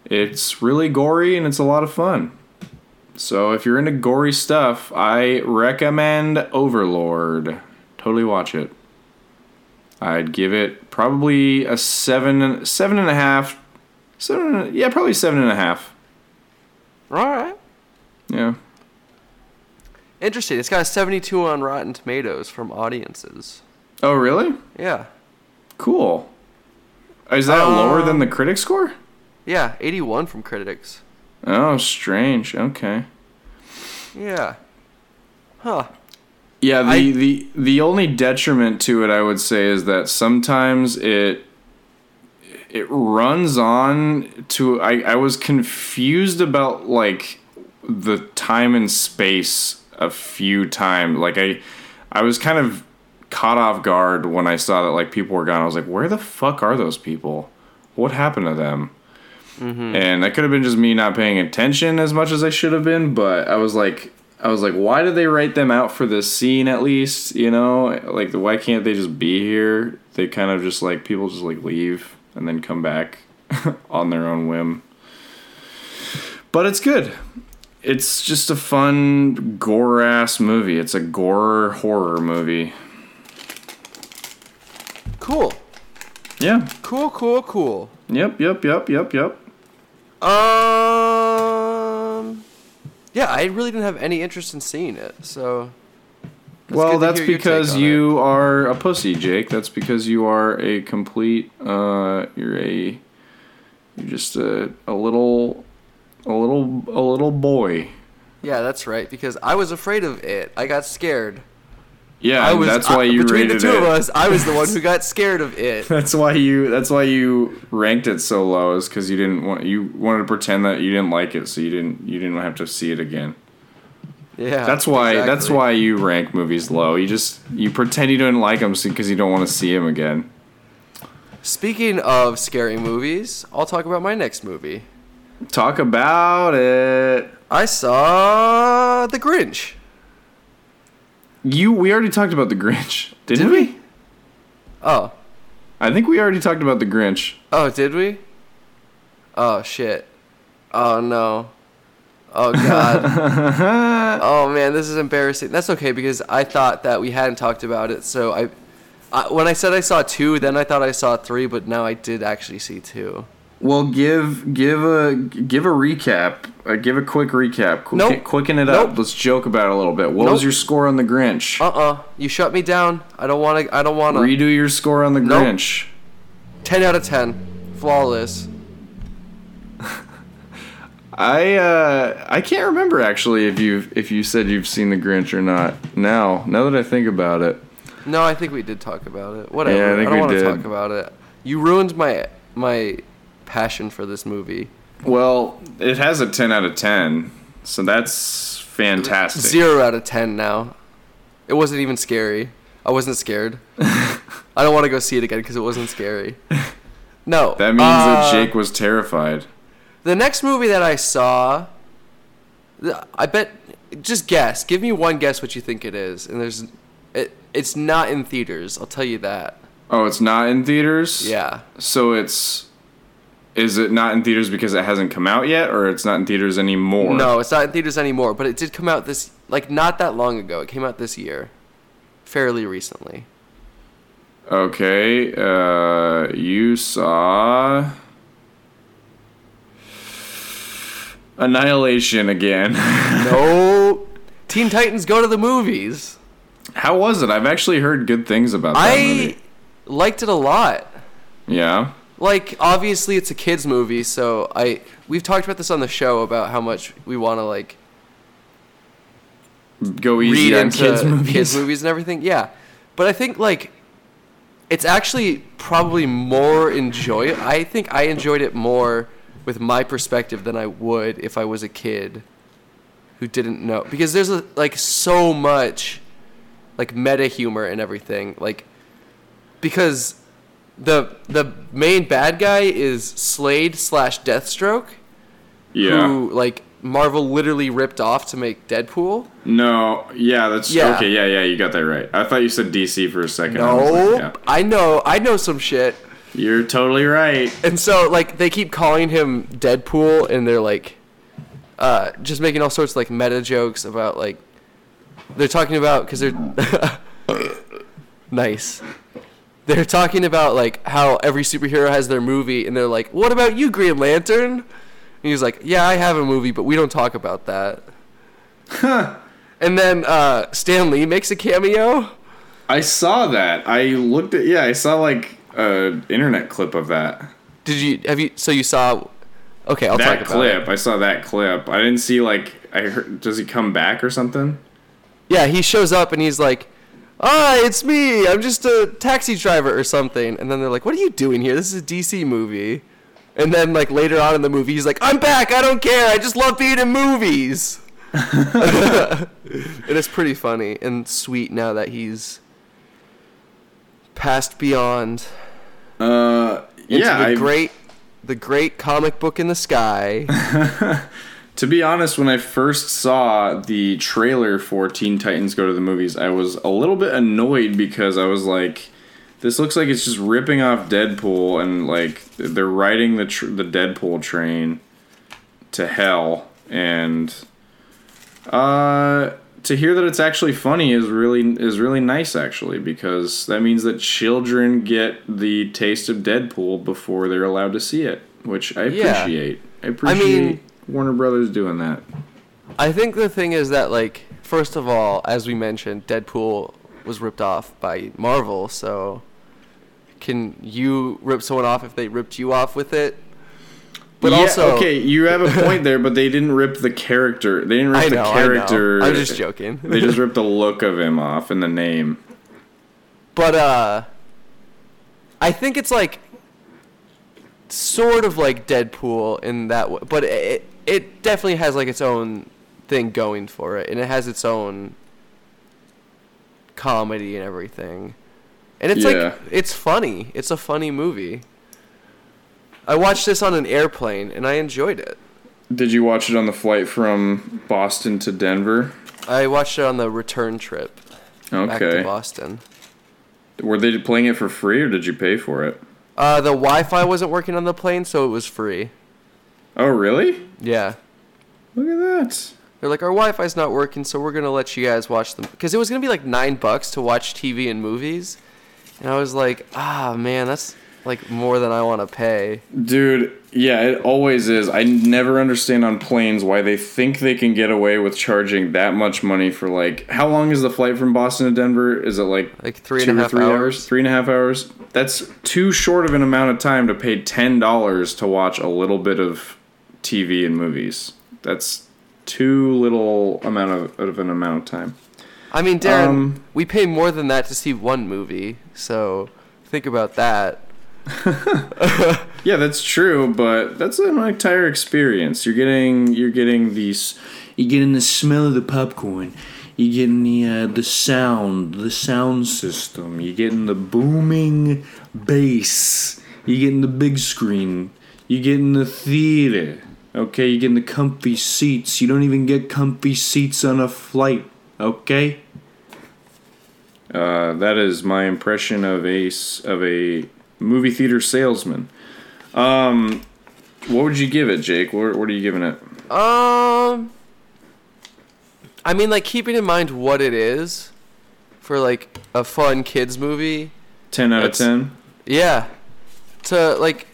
it's really gory and it's a lot of fun. So if you're into gory stuff, I recommend Overlord. Totally watch it. I'd give it probably a seven, seven and a half, seven. Yeah, probably seven and a half. All right. Yeah. Interesting. It's got a 72 on Rotten Tomatoes from audiences. Oh, really? Yeah. Cool. Is that lower than Um, the critic score? Yeah, 81 from critics. Oh, strange. Okay. Yeah. Huh. Yeah, the, I- the the only detriment to it I would say is that sometimes it it runs on to I, I was confused about like the time and space a few times. Like I I was kind of caught off guard when I saw that like people were gone. I was like, where the fuck are those people? What happened to them? Mm-hmm. And that could have been just me not paying attention as much as I should have been, but I was like I was like, why did they write them out for this scene at least? You know, like why can't they just be here? They kind of just like people just like leave and then come back on their own whim. But it's good. It's just a fun gore ass movie. It's a gore horror movie. Cool. Yeah. Cool, cool, cool. Yep. Yep. Yep. Yep. Yep. Um. Yeah, I really didn't have any interest in seeing it, so. good well, that's hear your take because you are a pussy, Jake. That's because you are a complete. Uh, you're a. You're just a a little, a little a little boy. Yeah, that's right. Because I was afraid of it. I got scared. Yeah, I was. that's why you between rated the two it. of us, I was the one who got scared of it. That's why you. That's why you ranked it so low. Is because you didn't want. You wanted to pretend that you didn't like it, so you didn't. You didn't have to see it again. Yeah. That's why. That's why you rank movies low. You just you pretend you don't like them because you don't want to see them again. Speaking of scary movies, I'll talk about my next movie. Talk about it. I saw The Grinch. You. We already talked about the Grinch, didn't Did we? we? Oh. I think we already talked about the Grinch. Oh, did we? Oh shit. Oh no. Oh god. oh man, this is embarrassing. That's okay because I thought that we hadn't talked about it. So I, I when I said I saw two, then I thought I saw three, but now I did actually see two. Well, give give a give a recap. Uh, give a quick recap. Quick, Nope. Quicken it up. Nope. Let's joke about it a little bit. What was your score on the Grinch? Uh-uh. You shut me down. I don't want to I don't want to. Redo your score on the Nope. Grinch. 10 out of 10. Flawless. I uh, I can't remember actually if you if you said you've seen the Grinch or not. Now, now that I think about it, No, I think we did talk about it. Whatever. Yeah, I think don't want to talk about it. You ruined my my passion for this movie. well, it has a ten out of ten, so that's fantastic. Zero out of ten now. It wasn't even scary. I wasn't scared. I don't want to go see it again because it wasn't scary. No. That means uh, that Jake was terrified. The next movie that I saw, I bet. Just guess. Give me one guess what you think it is, and there's, it. It's not in theaters. I'll tell you that. Oh, it's not in theaters. Yeah. So it's. Is it not in theaters because it hasn't come out yet, or it's not in theaters anymore? No, it's not in theaters anymore. But it did come out this like not that long ago. It came out this year, fairly recently. Okay. Uh, you saw. Annihilation again. No. Teen Titans Go to the Movies. How was it? I've actually heard good things about that I movie. liked it a lot. Yeah. Like obviously it's a kids movie, so I we've talked about this on the show about how much we want to like Go easy read on into kids movies. kids movies and everything. Yeah, but I think like it's actually probably more enjoy. I think I enjoyed it more with my perspective than I would if I was a kid who didn't know because there's a, like so much like meta humor and everything like because the the main bad guy is Slade slash Deathstroke Yeah. who like Marvel literally ripped off to make Deadpool. No, yeah, that's Yeah. okay. Yeah, yeah, you got that right. I thought you said DC for a second. I No, was like, yeah. I know, I know some shit. You're totally right. And so like they keep calling him Deadpool, and they're like, uh, just making all sorts of like meta jokes about like they're talking about because they're nice. They're talking about like how every superhero has their movie, and they're like, "What about you, Green Lantern?" And he's like, "Yeah, I have a movie, but we don't talk about that." Huh. and then uh, Stan Lee makes a cameo. I saw that. I looked at yeah, I saw like a internet clip of that. Did you have you? So you saw? Okay, I'll that talk about clip. it. I saw that clip. I didn't see like I heard. Does he come back or something? Yeah, he shows up and he's like, "Ah, it's me. I'm just a taxi driver or something." And then they're like, "What are you doing here? This is a DC movie." And then like later on in the movie, he's like, "I'm back. I don't care. I just love being in movies." it is pretty funny and sweet now that he's passed beyond Uh, into yeah. the great, the great comic book in the sky. to be honest, when I first saw the trailer for Teen Titans Go to the Movies, I was a little bit annoyed because I was like, "This looks like it's just ripping off Deadpool and like they're riding the tr- the Deadpool train to hell." And uh, to hear that it's actually funny is really is really nice actually because that means that children get the taste of Deadpool before they're allowed to see it, which I Yeah. appreciate. I appreciate mean- Warner Brothers doing that. I think the thing is that like first of all, as we mentioned, Deadpool was ripped off by Marvel, so can you rip someone off if they ripped you off with it? But Yeah, also okay, you have a point there, but they didn't rip the character. They didn't rip the character. I know. I'm just joking. they just ripped the look of him off and the name. But uh I think it's like sort of like Deadpool in that way, but it it definitely has like its own thing going for it and it has its own comedy and everything. And it's Yeah. like it's funny. It's a funny movie. I watched this on an airplane and I enjoyed it. Did you watch it on the flight from Boston to Denver? I watched it on the return trip back to Okay. Boston. Were they playing it for free or did you pay for it? Uh, the Wi-Fi wasn't working on the plane, so it was free. Oh, really? Yeah. Look at that. They're like, our Wi-Fi's not working, so we're gonna let you guys watch them because it was gonna be like nine bucks to watch TV and movies, and I was like, ah, man, that's like more than I want to pay. Dude, yeah, it always is. I never understand on planes why they think they can get away with charging that much money for like how long is the flight from Boston to Denver? Is it like Like three and a or half three hours. Three and a half hours. That's too short of an amount of time to pay ten dollars to watch a little bit of TV and movies. That's too little amount of, of an amount of time. I mean, Darren, Um, we pay more than that to see one movie, so think about that. Yeah, that's true, but that's an entire experience. You're getting you're getting these you're getting the smell of the popcorn. You're getting the uh, the sound, the sound system. You're getting the booming bass. You're getting the big screen. You're getting the theater. Okay, you get in the comfy seats. You don't even get comfy seats on a flight. Okay. Uh, that is my impression of a s- of a movie theater salesman. Um, what would you give it, Jake? What, what are you giving it? Um, I mean, like keeping in mind what it is for like a fun kids movie. Ten out of ten. Yeah, to like,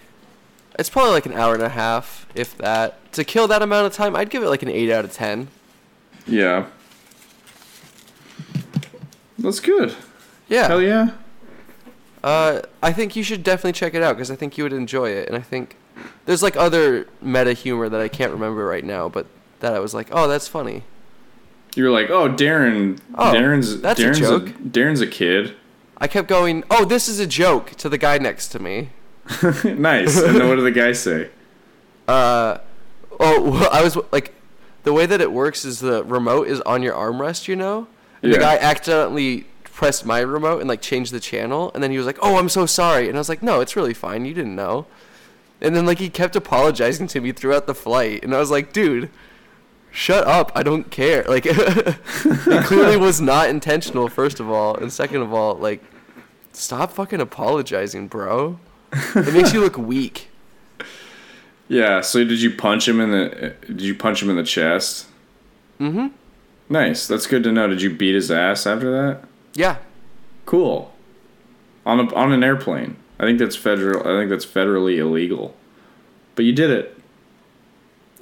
it's probably like an hour and a half, if that. To kill that amount of time, I'd give it like an eight out of ten. Yeah. That's good. Yeah. Hell yeah. Uh, I think you should definitely check it out because I think you would enjoy it, and I think there's like other meta humor that I can't remember right now, but that I was like, oh, that's funny. You're like, oh, Darren. Oh, Darren's that's a Darren's joke. Darren's a kid. I kept going, oh, this is a joke to the guy next to me. nice. and then what did the guy say? Uh, oh, well, I was like, the way that it works is the remote is on your armrest, you know, and the guy accidentally pressed my remote and like changed the channel, and then he was like, oh, I'm so sorry, and I was like, no, it's really fine, you didn't know. And then like he kept apologizing to me throughout the flight, and I was like, dude, shut up. I don't care. Like, it clearly was not intentional, first of all. And second of all, like, stop fucking apologizing, bro. It makes you look weak. Yeah. So did you punch him in the? Did you punch him in the chest? Mm-hmm. Nice. That's good to know. Did you beat his ass after that? Yeah. Cool. On a, on an airplane. I think that's federal. I think that's federally illegal. But you did it,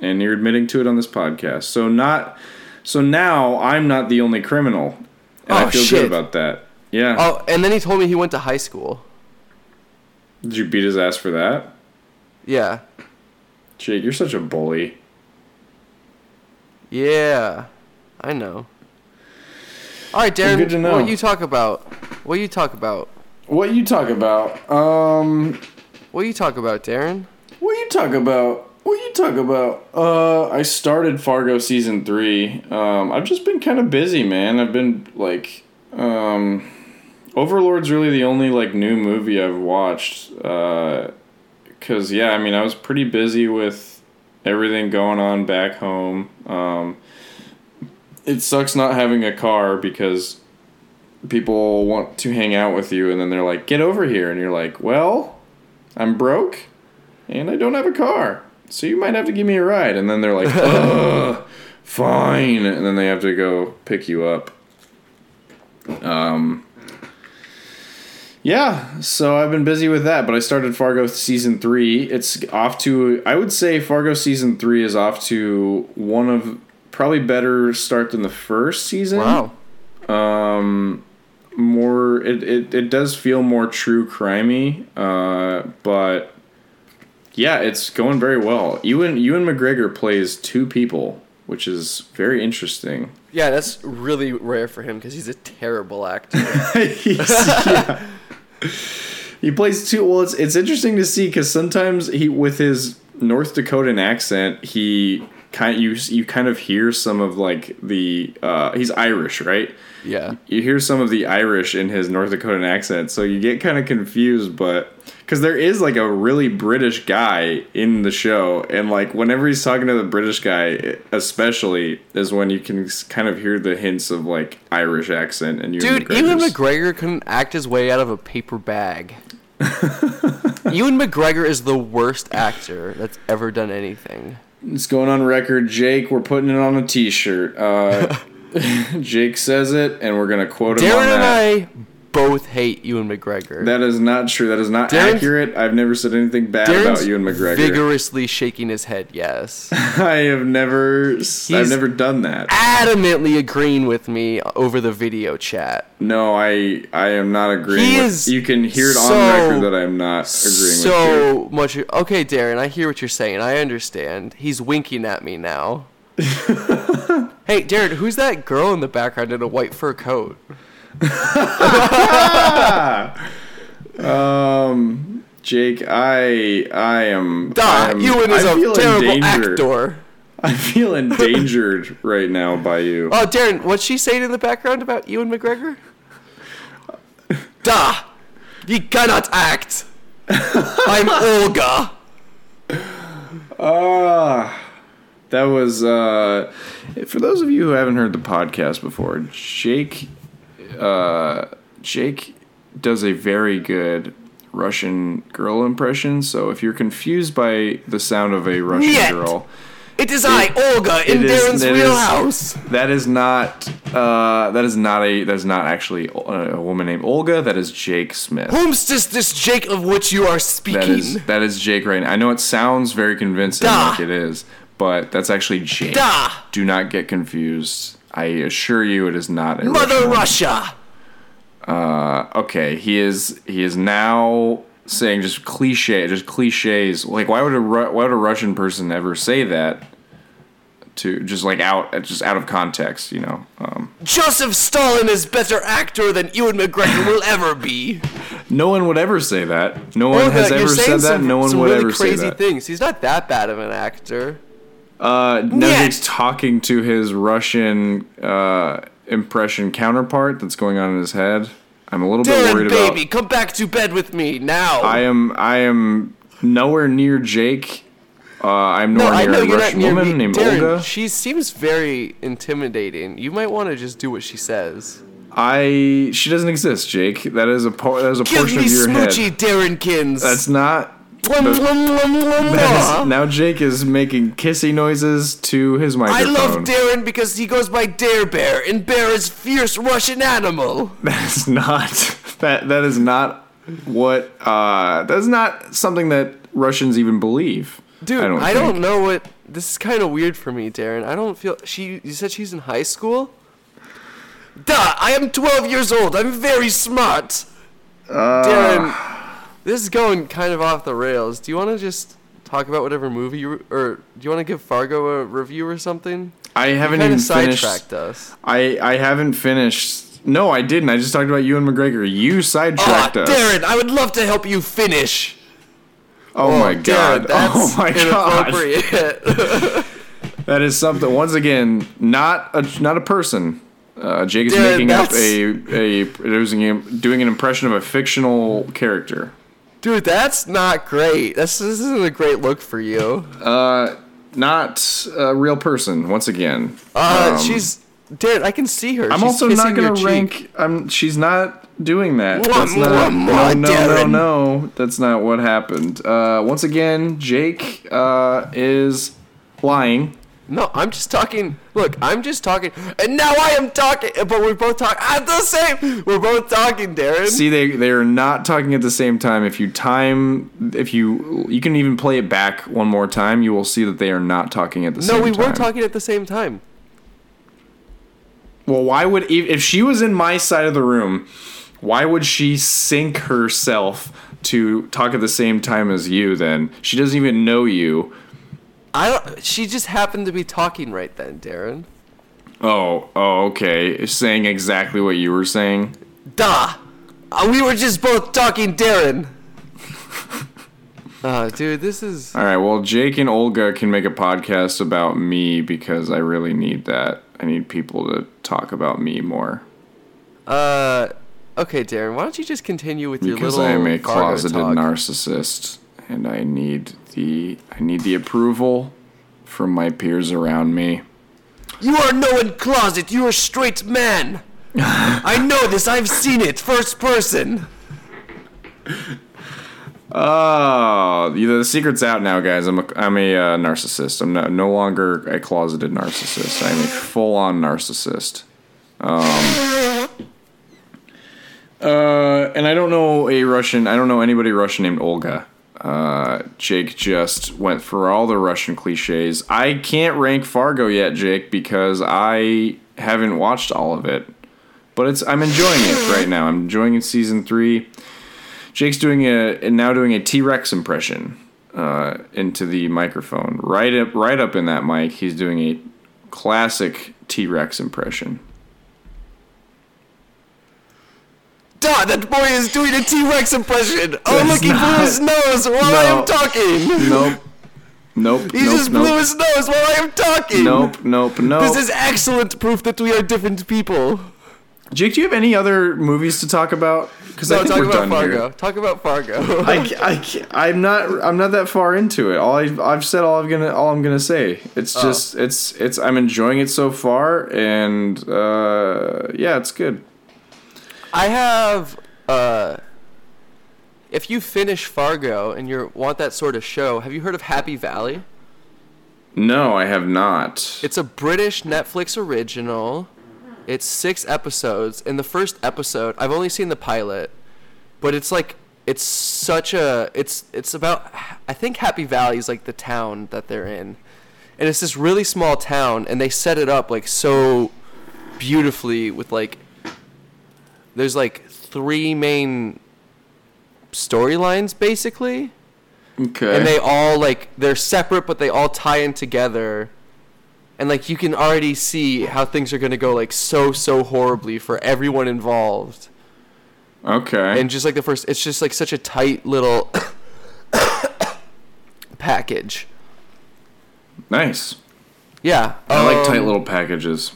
and you're admitting to it on this podcast. So not. So now I'm not the only criminal, and I Oh, feel shit. good about that. Yeah. Oh, and then he told me he went to high school. Did you beat his ass for that? Yeah. Jake, you're such a bully. Yeah. I know. All right, Darren. good to know. What you talk about? What you talk about? What you talk about? Um, What you talk about, Darren? what you talk about? What you talk about? Uh, I started Fargo season three. Um, I've just been kind of busy, man. I've been like, um, Overlord's really the only like new movie I've watched. Uh, cause yeah, I mean, I was pretty busy with everything going on back home. Um, it sucks not having a car because people want to hang out with you and then they're like, get over here. And you're like, well, I'm broke and I don't have a car. So you might have to give me a ride. And then they're like, ugh, fine. And then they have to go pick you up. Um, yeah, so I've been busy with that, but I started Fargo season three. It's off to, I would say Fargo season three is off to one of probably better start than the first season Wow. um more it, it, it does feel more true crimey uh but yeah it's going very well ewan ewan mcgregor plays two people which is very interesting Yeah, that's really rare for him because he's a terrible actor. Yeah. He plays two well it's, it's interesting to see because sometimes he with his north dakotan accent he kind you you kind of hear some of like the uh he's irish right yeah. you hear some of the Irish in his North Dakotan accent, so you get kind of confused, but because there is like a really British guy in the show, and like whenever he's talking to the British guy, especially is when you can kind of hear the hints of like Irish accent and you. Dude, Ewan McGregor couldn't act his way out of a paper bag. Ewan McGregor is the worst actor that's ever done anything. It's going on record, Jake. We're putting it on a T-shirt. Uh, Jake says it, and we're gonna quote him on Darren and. I both hate Ewan McGregor. That is not true. That is not Darren's- accurate. I've never said anything bad Darren's about Ewan McGregor. vigorously shaking his head yes. I have never. I've never done that. Adamantly agreeing with me over the video chat. No, I I am not agreeing. He with, is you can hear it on so- record that I am not agreeing with you. so much. Okay, Darren, I hear what you're saying. I understand. He's winking at me now. hey, Darren, who's that girl in the background in a white fur coat? Um, Jake, I I am. I Duh, am Ewan is I a terrible endangered. actor. I feel endangered right now by you. Oh, Darren, what's she saying in the background about Ewan McGregor? Duh! You cannot act! I'm Olga! Ah, that was uh, for those of you who haven't heard the podcast before. Jake, uh, Jake does a very good Russian girl impression. So if you're confused by the sound of a Russian Niet. girl, It is I, Olga, in it is- Darren's it is- wheelhouse! that is not uh, that is not a that is not actually a, a woman named Olga. That is Jake Smith. Whom's this, this Jake of which you are speaking? is that is Jake right now. I know it sounds very convincing, Duh. like it is, but that's actually Jake. Do not get confused. I assure you, it is not a Mother. Russia! Uh, okay, he is he is now saying just cliche, just cliches. Like, why would a Ru- why would a Russian person ever say that? To just like out, just out of context, you know. Um, Joseph Stalin is better actor than Ewan McGregor will ever be. no one would ever say that. No one Olga, has you're ever said that. No one would really ever say that. crazy things. He's not that bad of an actor. Uh, he's talking to his Russian uh, impression counterpart that's going on in his head. I'm a little bit worried baby, about. come back to bed with me now. I am I am nowhere near Jake Uh, I'm No, nowhere I near know a you're not Russian near woman me. named Darren, Olga. she seems very intimidating. You might want to just do what she says. I she doesn't exist, Jake. That is a po- that is a Give portion me of your smoochy, head. Darrenkins. That's not. Is- now Jake is making kissy noises to his microphone. I love Darren because he goes by Dare Bear, and bear is fierce Russian animal. That is not that that is not what uh that is not something that Russians even believe. Dude, I don't, I don't know what. This is kind of weird for me, Darren. I don't feel. She. You said she's in high school. Duh! I am 12 years old. I'm very smart. Uh, Darren, this is going kind of off the rails. Do you want to just talk about whatever movie you or do you want to give Fargo a review or something? I haven't even finished. sidetracked us. I I haven't finished. No, I didn't. I just talked about Ewan McGregor. You sidetracked us. Darren, I would love to help you finish. Oh, my Darren, god. that's oh my god. inappropriate. That is something. Once again, not a not a person. Uh, Jake is Darren, making up a a doing a- doing an impression of a fictional character. Dude, that's not great. That's this isn't a great look for you. Uh, not a real person. Once again, Uh, Um, she's Darren. I can see her. I'm She's also not gonna cheek. rank. I'm. She's not doing that. Mwah, That's not. mwah, No, no, no, no. That's not what happened. Uh, once again, Jake uh is lying. No, I'm just talking. Look, I'm just talking, and now I am talking. But we're both talking at the same. We're both talking, Darren. See, they they are not talking at the same time. If you time, if you you can even play it back one more time, you will see that they are not talking at the no, same No, we time. were talking at the same time. Well, why would if if she was in my side of the room, why would she sync herself to talk at the same time as you? Then she doesn't even know you. I don't. She just happened to be talking right then, Darren. Oh, oh, okay. Saying exactly what you were saying. Duh. Uh, we were just both talking, Darren. Uh, dude, this is. All right. Well, Jake and Olga can make a podcast about me because I really need that. I need people to talk about me more Uh, okay, Darren. Why don't you just continue with your little. because I am a Fargo closeted talk. narcissist, and I need the I need the approval from my peers around me. You are no one closet. You are a straight man. I know this. I've seen it first person. Oh, the secret's out now, guys. I'm a, I'm a uh, narcissist. I'm no, no longer a closeted narcissist. I'm a full-on narcissist. Um, uh, and I don't know a Russian. I don't know anybody Russian named Olga. Uh, Jake just went for all the Russian cliches. I can't rank Fargo yet, Jake, because I haven't watched all of it. But it's I'm enjoying it right now. I'm enjoying season three. Jake's doing a now doing a T Rex impression uh, into the microphone. Right up, right up in that mic. He's doing a classic T Rex impression. Duh, that boy is doing a T-Rex impression. Oh, That's looking not- through his nose while I am talking. Nope. Nope. He nope, just nope. blew his nose while I am talking. Nope. Nope. Nope. This is excellent proof that we are different people. Jake, do you have any other movies to talk about? Because I No, think talk we're about done Fargo. here. Talk about Fargo. I, I, I'm not I'm not that far into it. All I, I've said all I'm gonna all I'm gonna say. It's Oh. just it's it's I'm enjoying it so far, and uh, yeah, it's good. I have. Uh, if you finish Fargo and you want that sort of show, have you heard of Happy Valley? No, I have not. It's a British Netflix original. It's six episodes. In the first episode, I've only seen the pilot, but it's like it's such a it's it's about I think Happy Valley is like the town that they're in, and it's this really small town, and they set it up like so beautifully with like there's like three main storylines basically Okay. and they all like they're separate but they all tie in together and like you can already see how things are going to go like so so horribly for everyone involved okay. and just like the first it's just like such a tight little package nice. yeah I like tight um, little packages.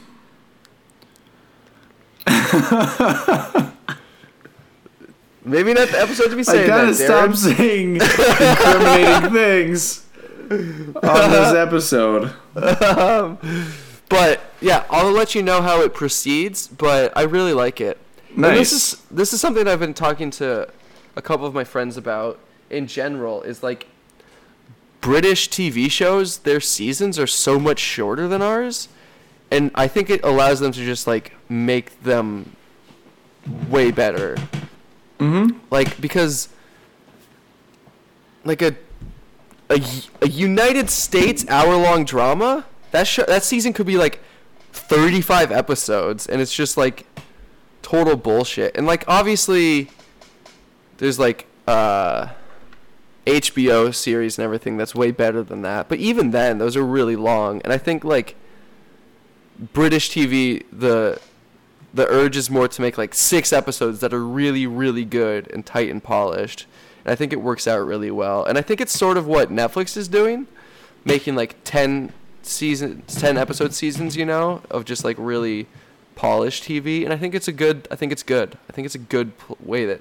maybe not the episode to be saying I gotta that stop saying incriminating things. on this episode. Um, but yeah, I'll let you know how it proceeds. But I really like it. And Nice. this is this is something I've been talking to a couple of my friends about in general. Is like British TV shows. Their seasons are so much shorter than ours, and I think it allows them to just like make them way better. Mm-hmm. Like because like a a, a United States hour long drama that show that season could be like 35 episodes and it's just like total bullshit and like obviously there's like uh HBO series and everything that's way better than that but even then those are really long and I think like British TV the the urge is more to make like six episodes that are really really good and tight and polished. And i think it works out really well. And i think it's sort of what netflix is doing making like 10 seasons 10 episode seasons you know of just like really polished tv and i think it's a good i think it's good. I think it's a good pl- way that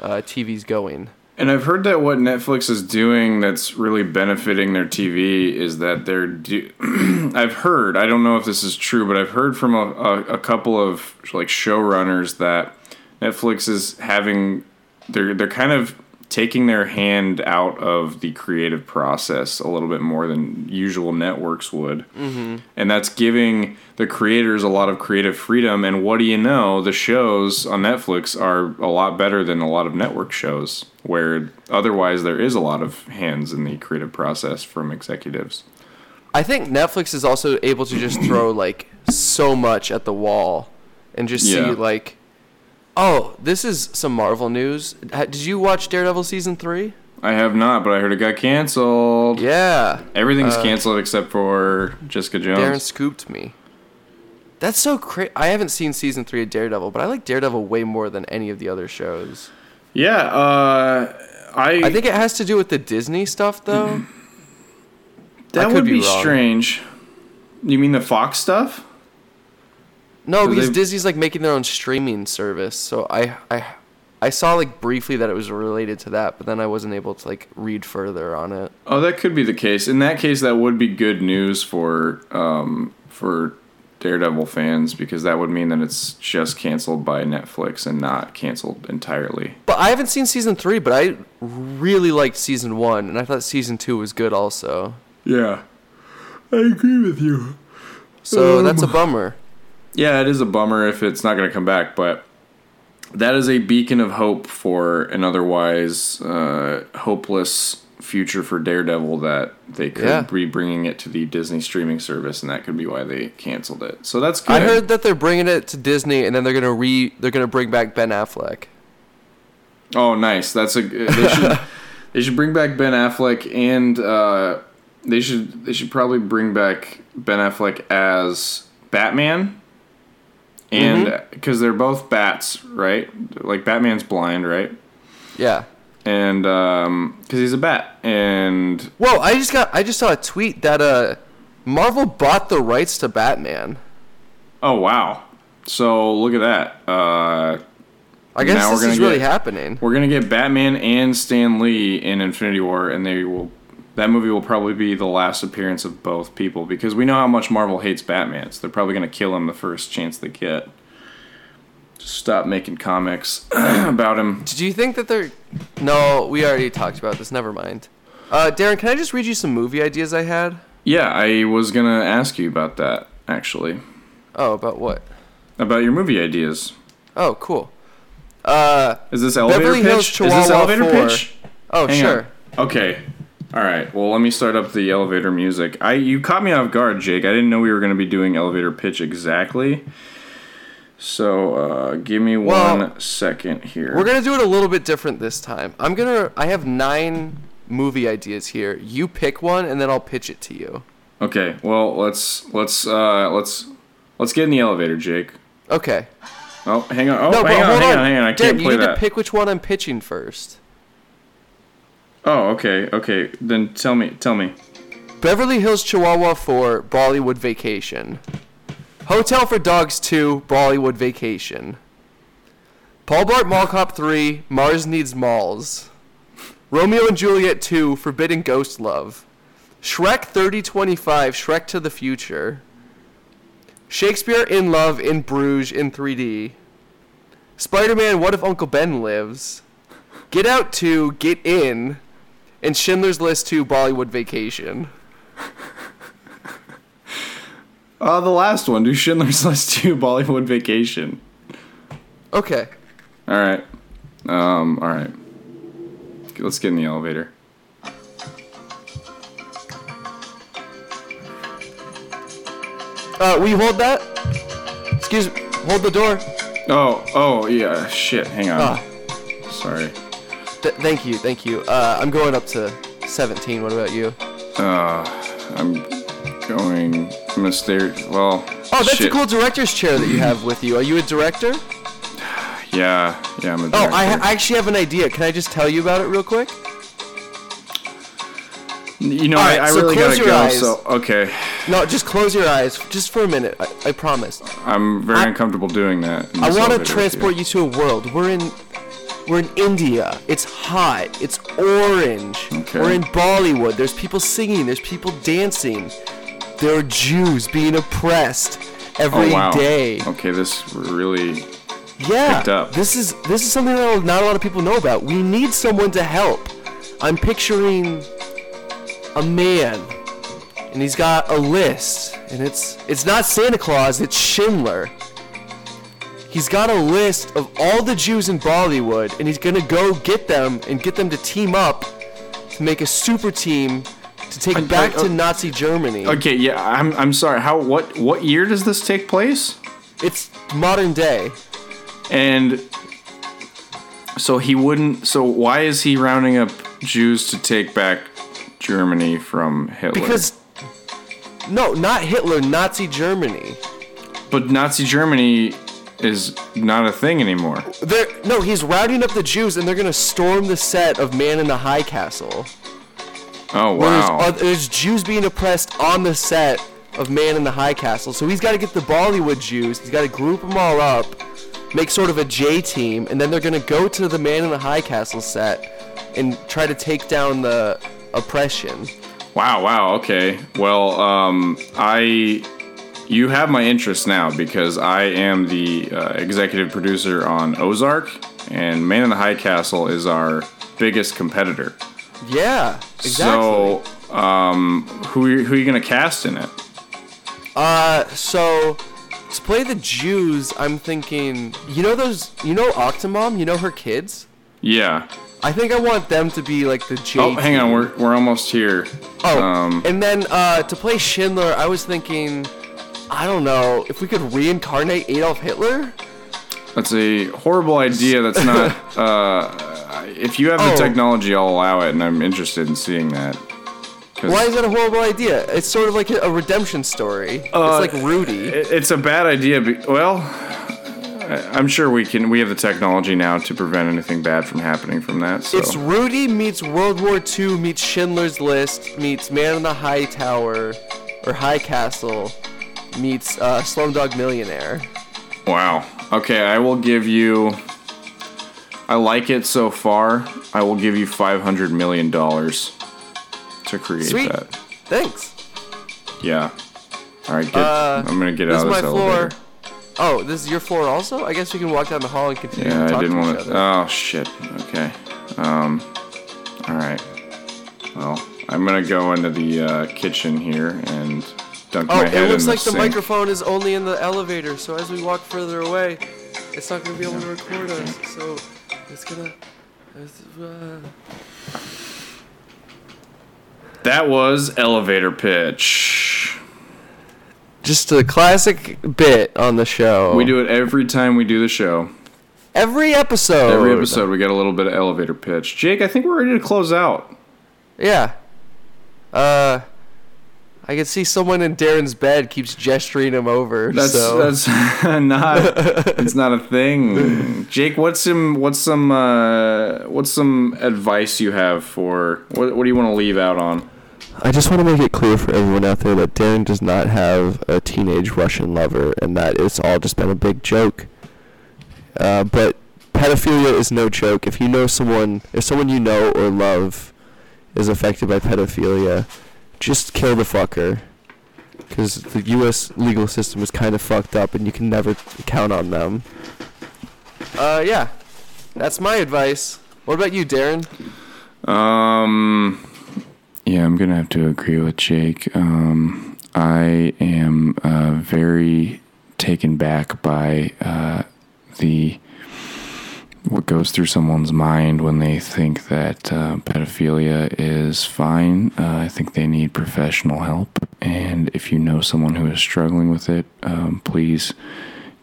uh, tv's going And I've heard that what Netflix is doing that's really benefiting their TV is that they're. Do- I've heard. I don't know if this is true, but I've heard from a, a, a couple of like showrunners that Netflix is having. They're they're kind of taking their hand out of the creative process a little bit more than usual networks would, mm-hmm. and that's giving the creators a lot of creative freedom. And what do you know? The shows on Netflix are a lot better than a lot of network shows, where otherwise there is a lot of hands in the creative process from executives. i think netflix is also able to just throw like so much at the wall and just Yeah. see like oh this is some marvel news did you watch daredevil season 3 I have not, but I heard it got canceled. yeah Everything's Uh, canceled except for Jessica Jones. Darren scooped me. That's so crazy. I haven't seen season three of Daredevil, but I like Daredevil way more than any of the other shows. yeah, uh, I I think it has to do with the Disney stuff, though. that would be be, strange. You mean the Fox stuff? No, because they've- Disney's like making their own streaming service. So I, I, I saw like briefly that it was related to that, but then I wasn't able to like read further on it. Oh, that could be the case. In that case, that would be good news for um, for Daredevil fans because that would mean that it's just canceled by Netflix and not canceled entirely. But I haven't seen season three, but I really liked season one, and I thought season two was good also. Yeah, I agree with you. So Um, that's a bummer. Yeah, it is a bummer if it's not going to come back, but that is a beacon of hope for an otherwise uh, hopeless future for Daredevil that they could Yeah. be bringing it to the Disney streaming service, and that could be why they canceled it. So that's good. I heard that they're bringing it to Disney, and then they're gonna re they're gonna bring back Ben Affleck. Oh, nice. That's a they should they should bring back Ben Affleck and uh, they should they should probably bring back Ben Affleck as Batman. And because they're both bats, right? Like Batman's blind, right? Yeah. And um, because he's a bat, and Whoa! I just got I just saw a tweet that uh, Marvel bought the rights to Batman. oh wow, so look at that. Uh, I guess Now we're this gonna is really happening. We're gonna get Batman and Stan Lee in Infinity War, and they will. That movie will probably be the last appearance of both people because we know how much Marvel hates Batman, so they're probably gonna kill him the first chance they get. Just stop making comics about him. Do you think that they're? No, we already talked about this. Never mind. Uh, Darren, can I just read you some movie ideas I had? Yeah, I was gonna ask you about that actually, Oh, about what? about your movie ideas. Oh, cool. Uh, Is this elevator Beverly Hills pitch? Is this elevator 4. pitch? oh, Hang sure. on. Okay. All right. Well, let me start up the elevator music. I you caught me off guard, Jake. I didn't know we were going to be doing elevator pitch exactly. So, uh, give me Well, one second here. We're gonna do it a little bit different this time. I'm gonna. I have nine movie ideas here. You pick one, and then I'll pitch it to you. Okay. Well, let's let's uh let's let's get in the elevator, Jake. Okay. Oh, hang on. Oh, No, hang on, hang on. on, hang on. I can't you need that. to pick which one I'm pitching first. Oh, okay. Okay. Then tell me. Tell me. Beverly Hills Chihuahua 4 Bollywood Vacation. Hotel for Dogs 2 Bollywood Vacation. Paul Blart Mall Cop 3 Mars Needs Malls. Romeo and Juliet 2 Forbidden Ghost Love. Shrek 3025, Shrek to the Future. Shakespeare in Love in Bruges in 3D. Spider Man What If Uncle Ben Lives. Get Out 2, Get In. And Schindler's List 2, Bollywood Vacation. Uh, the last one. Do Schindler's List 2 Bollywood Vacation. Okay. All right. Um, all right. Let's get in the elevator. Uh, will you hold that? Excuse me. Hold the door. Oh, oh, yeah. Shit. Hang on. Ah. Sorry. Th- thank you, thank you. Uh, I'm going up to 17. What about you? Uh, I'm going. I'm gonna stare. Well. Oh, that's shit. a cool director's chair that you have with you. Are you a director? Yeah, yeah, I'm a Oh, director. I, I actually have an idea. Can I just tell you about it real quick? You know, All I, I so really gotta go. eyes. So, okay, No, just close your eyes, just for a minute. I, I promise. I'm very I- uncomfortable doing that. I want to transport you. you to a world. We're in, we're in India. It's hot. It's orange. Okay. We're in Bollywood. There's people singing. There's people dancing. There are Jews being oppressed every Oh day. Okay, this really. Yeah, picked up. this is this is something that not a lot of people know about. We need someone to help. I'm picturing a man, and he's got a list, and it's it's not Santa Claus, it's Schindler. He's got a list of all the Jews in Bollywood, and he's gonna go get them and get them to team up to make a super team to take I- back I- to Nazi Germany. Okay, yeah, I'm. I'm sorry. How? What? What year does this take place? It's modern day. And so he wouldn't. So why is he rounding up Jews to take back Germany from Hitler? Because no, not Hitler, Nazi Germany. but Nazi Germany is not a thing anymore. They're no, he's rounding up the Jews and they're gonna storm the set of Man in the High Castle. Oh Where there's, wow. there's Jews being oppressed on the set of Man in the High Castle. So he's got to get the Bollywood Jews. He's got to group them all up, make sort of a J team, and then they're gonna go to the Man in the High Castle set and try to take down the oppression. Wow, wow, okay. Well, um, I, you have my interest now because I am the uh, executive producer on Ozark, and Man in the High Castle is our biggest competitor. Yeah, exactly. So, um, who who are you gonna cast in it? Uh, so to play the Jews, I'm thinking, you know those, you know Octomom, you know her kids. Yeah. I think I want them to be like the J. Oh, hang on, we're we're almost here. Oh, um, and then uh, to play Schindler, I was thinking, I don't know, if we could reincarnate Adolf Hitler. That's a horrible idea. That's not. uh, if you have the Oh. technology, I'll allow it, and I'm interested in seeing that. Why is that a horrible idea? It's sort of like a redemption story. Uh, it's like Rudy. It's a bad idea. Be- well, I'm sure we can. We have the technology now to prevent anything bad from happening from that. So. It's Rudy meets World War II meets Schindler's List meets Man in the High Tower or High Castle meets uh, Slumdog Millionaire. wow. Okay, I will give you. I like it so far. I will give you five hundred million dollars to create Sweet. that. Thanks. Yeah. All right. Get, Uh, I'm gonna get out of my this floor. Oh, this is your floor also? I guess we can walk down the hall and continue Yeah, I didn't want to. Oh shit. Okay. Um. All right. Well, I'm gonna go into the uh, kitchen here and dunk Oh, my it looks in like the the sink. microphone is only in the elevator, so as we walk further away, it's not gonna be able to record us. So it's gonna. It's, uh, That was elevator pitch. just a classic bit on the show. We do it every time we do the show. every episode. Every episode, we get a little bit of elevator pitch. Jake, I think we're ready to close out. Yeah. Uh, I can see someone in Darren's bed keeps gesturing him over. That's so. that's not it's not a thing. Jake, what's some what's some uh, what's some advice you have for what what do you want to leave out on? I just want to make it clear for everyone out there that Darren does not have a teenage Russian lover, and that it's all just been a big joke. Uh, but pedophilia is no joke. If you know someone, if someone you know or love is affected by pedophilia, just kill the fucker. Because the U.S. legal system is kind of fucked up, and you can never count on them. Uh, yeah, that's my advice. What about you, Darren? Um, yeah, I'm gonna have to agree with Jake. Um, I am uh, very taken back by uh, the what goes through someone's mind when they think that uh, pedophilia is fine. Uh, I think they need professional help, and if you know someone who is struggling with it, um, please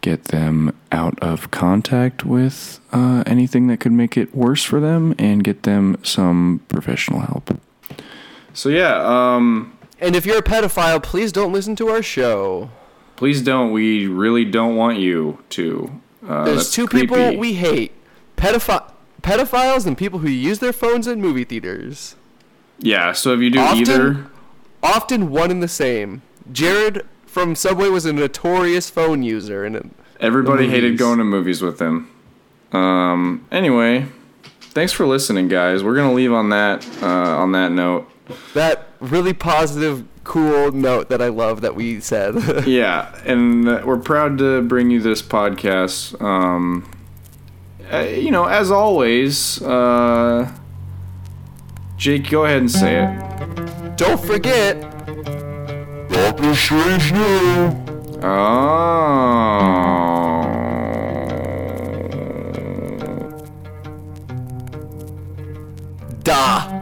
get them out of contact with uh, anything that could make it worse for them, and get them some professional help. So yeah, um, And if you're a pedophile, please don't listen to our show. please don't. We really don't want you to. Uh, There's two creepy. people we hate: pedophi- pedophiles and people who use their phones in movie theaters. Yeah. So if you do Often- either. Often one and the same. Jared from Subway was a notorious phone user, and Everybody hated going to movies with him. Um, anyway, thanks for listening, guys. We're gonna leave on that uh, on that note. that really positive, cool note that I love that we said. Yeah, and we're proud to bring you this podcast. Um, uh, you know, as always, uh, Jake, go ahead and say it. Don't forget. Doctor Strange New. Oh. Da.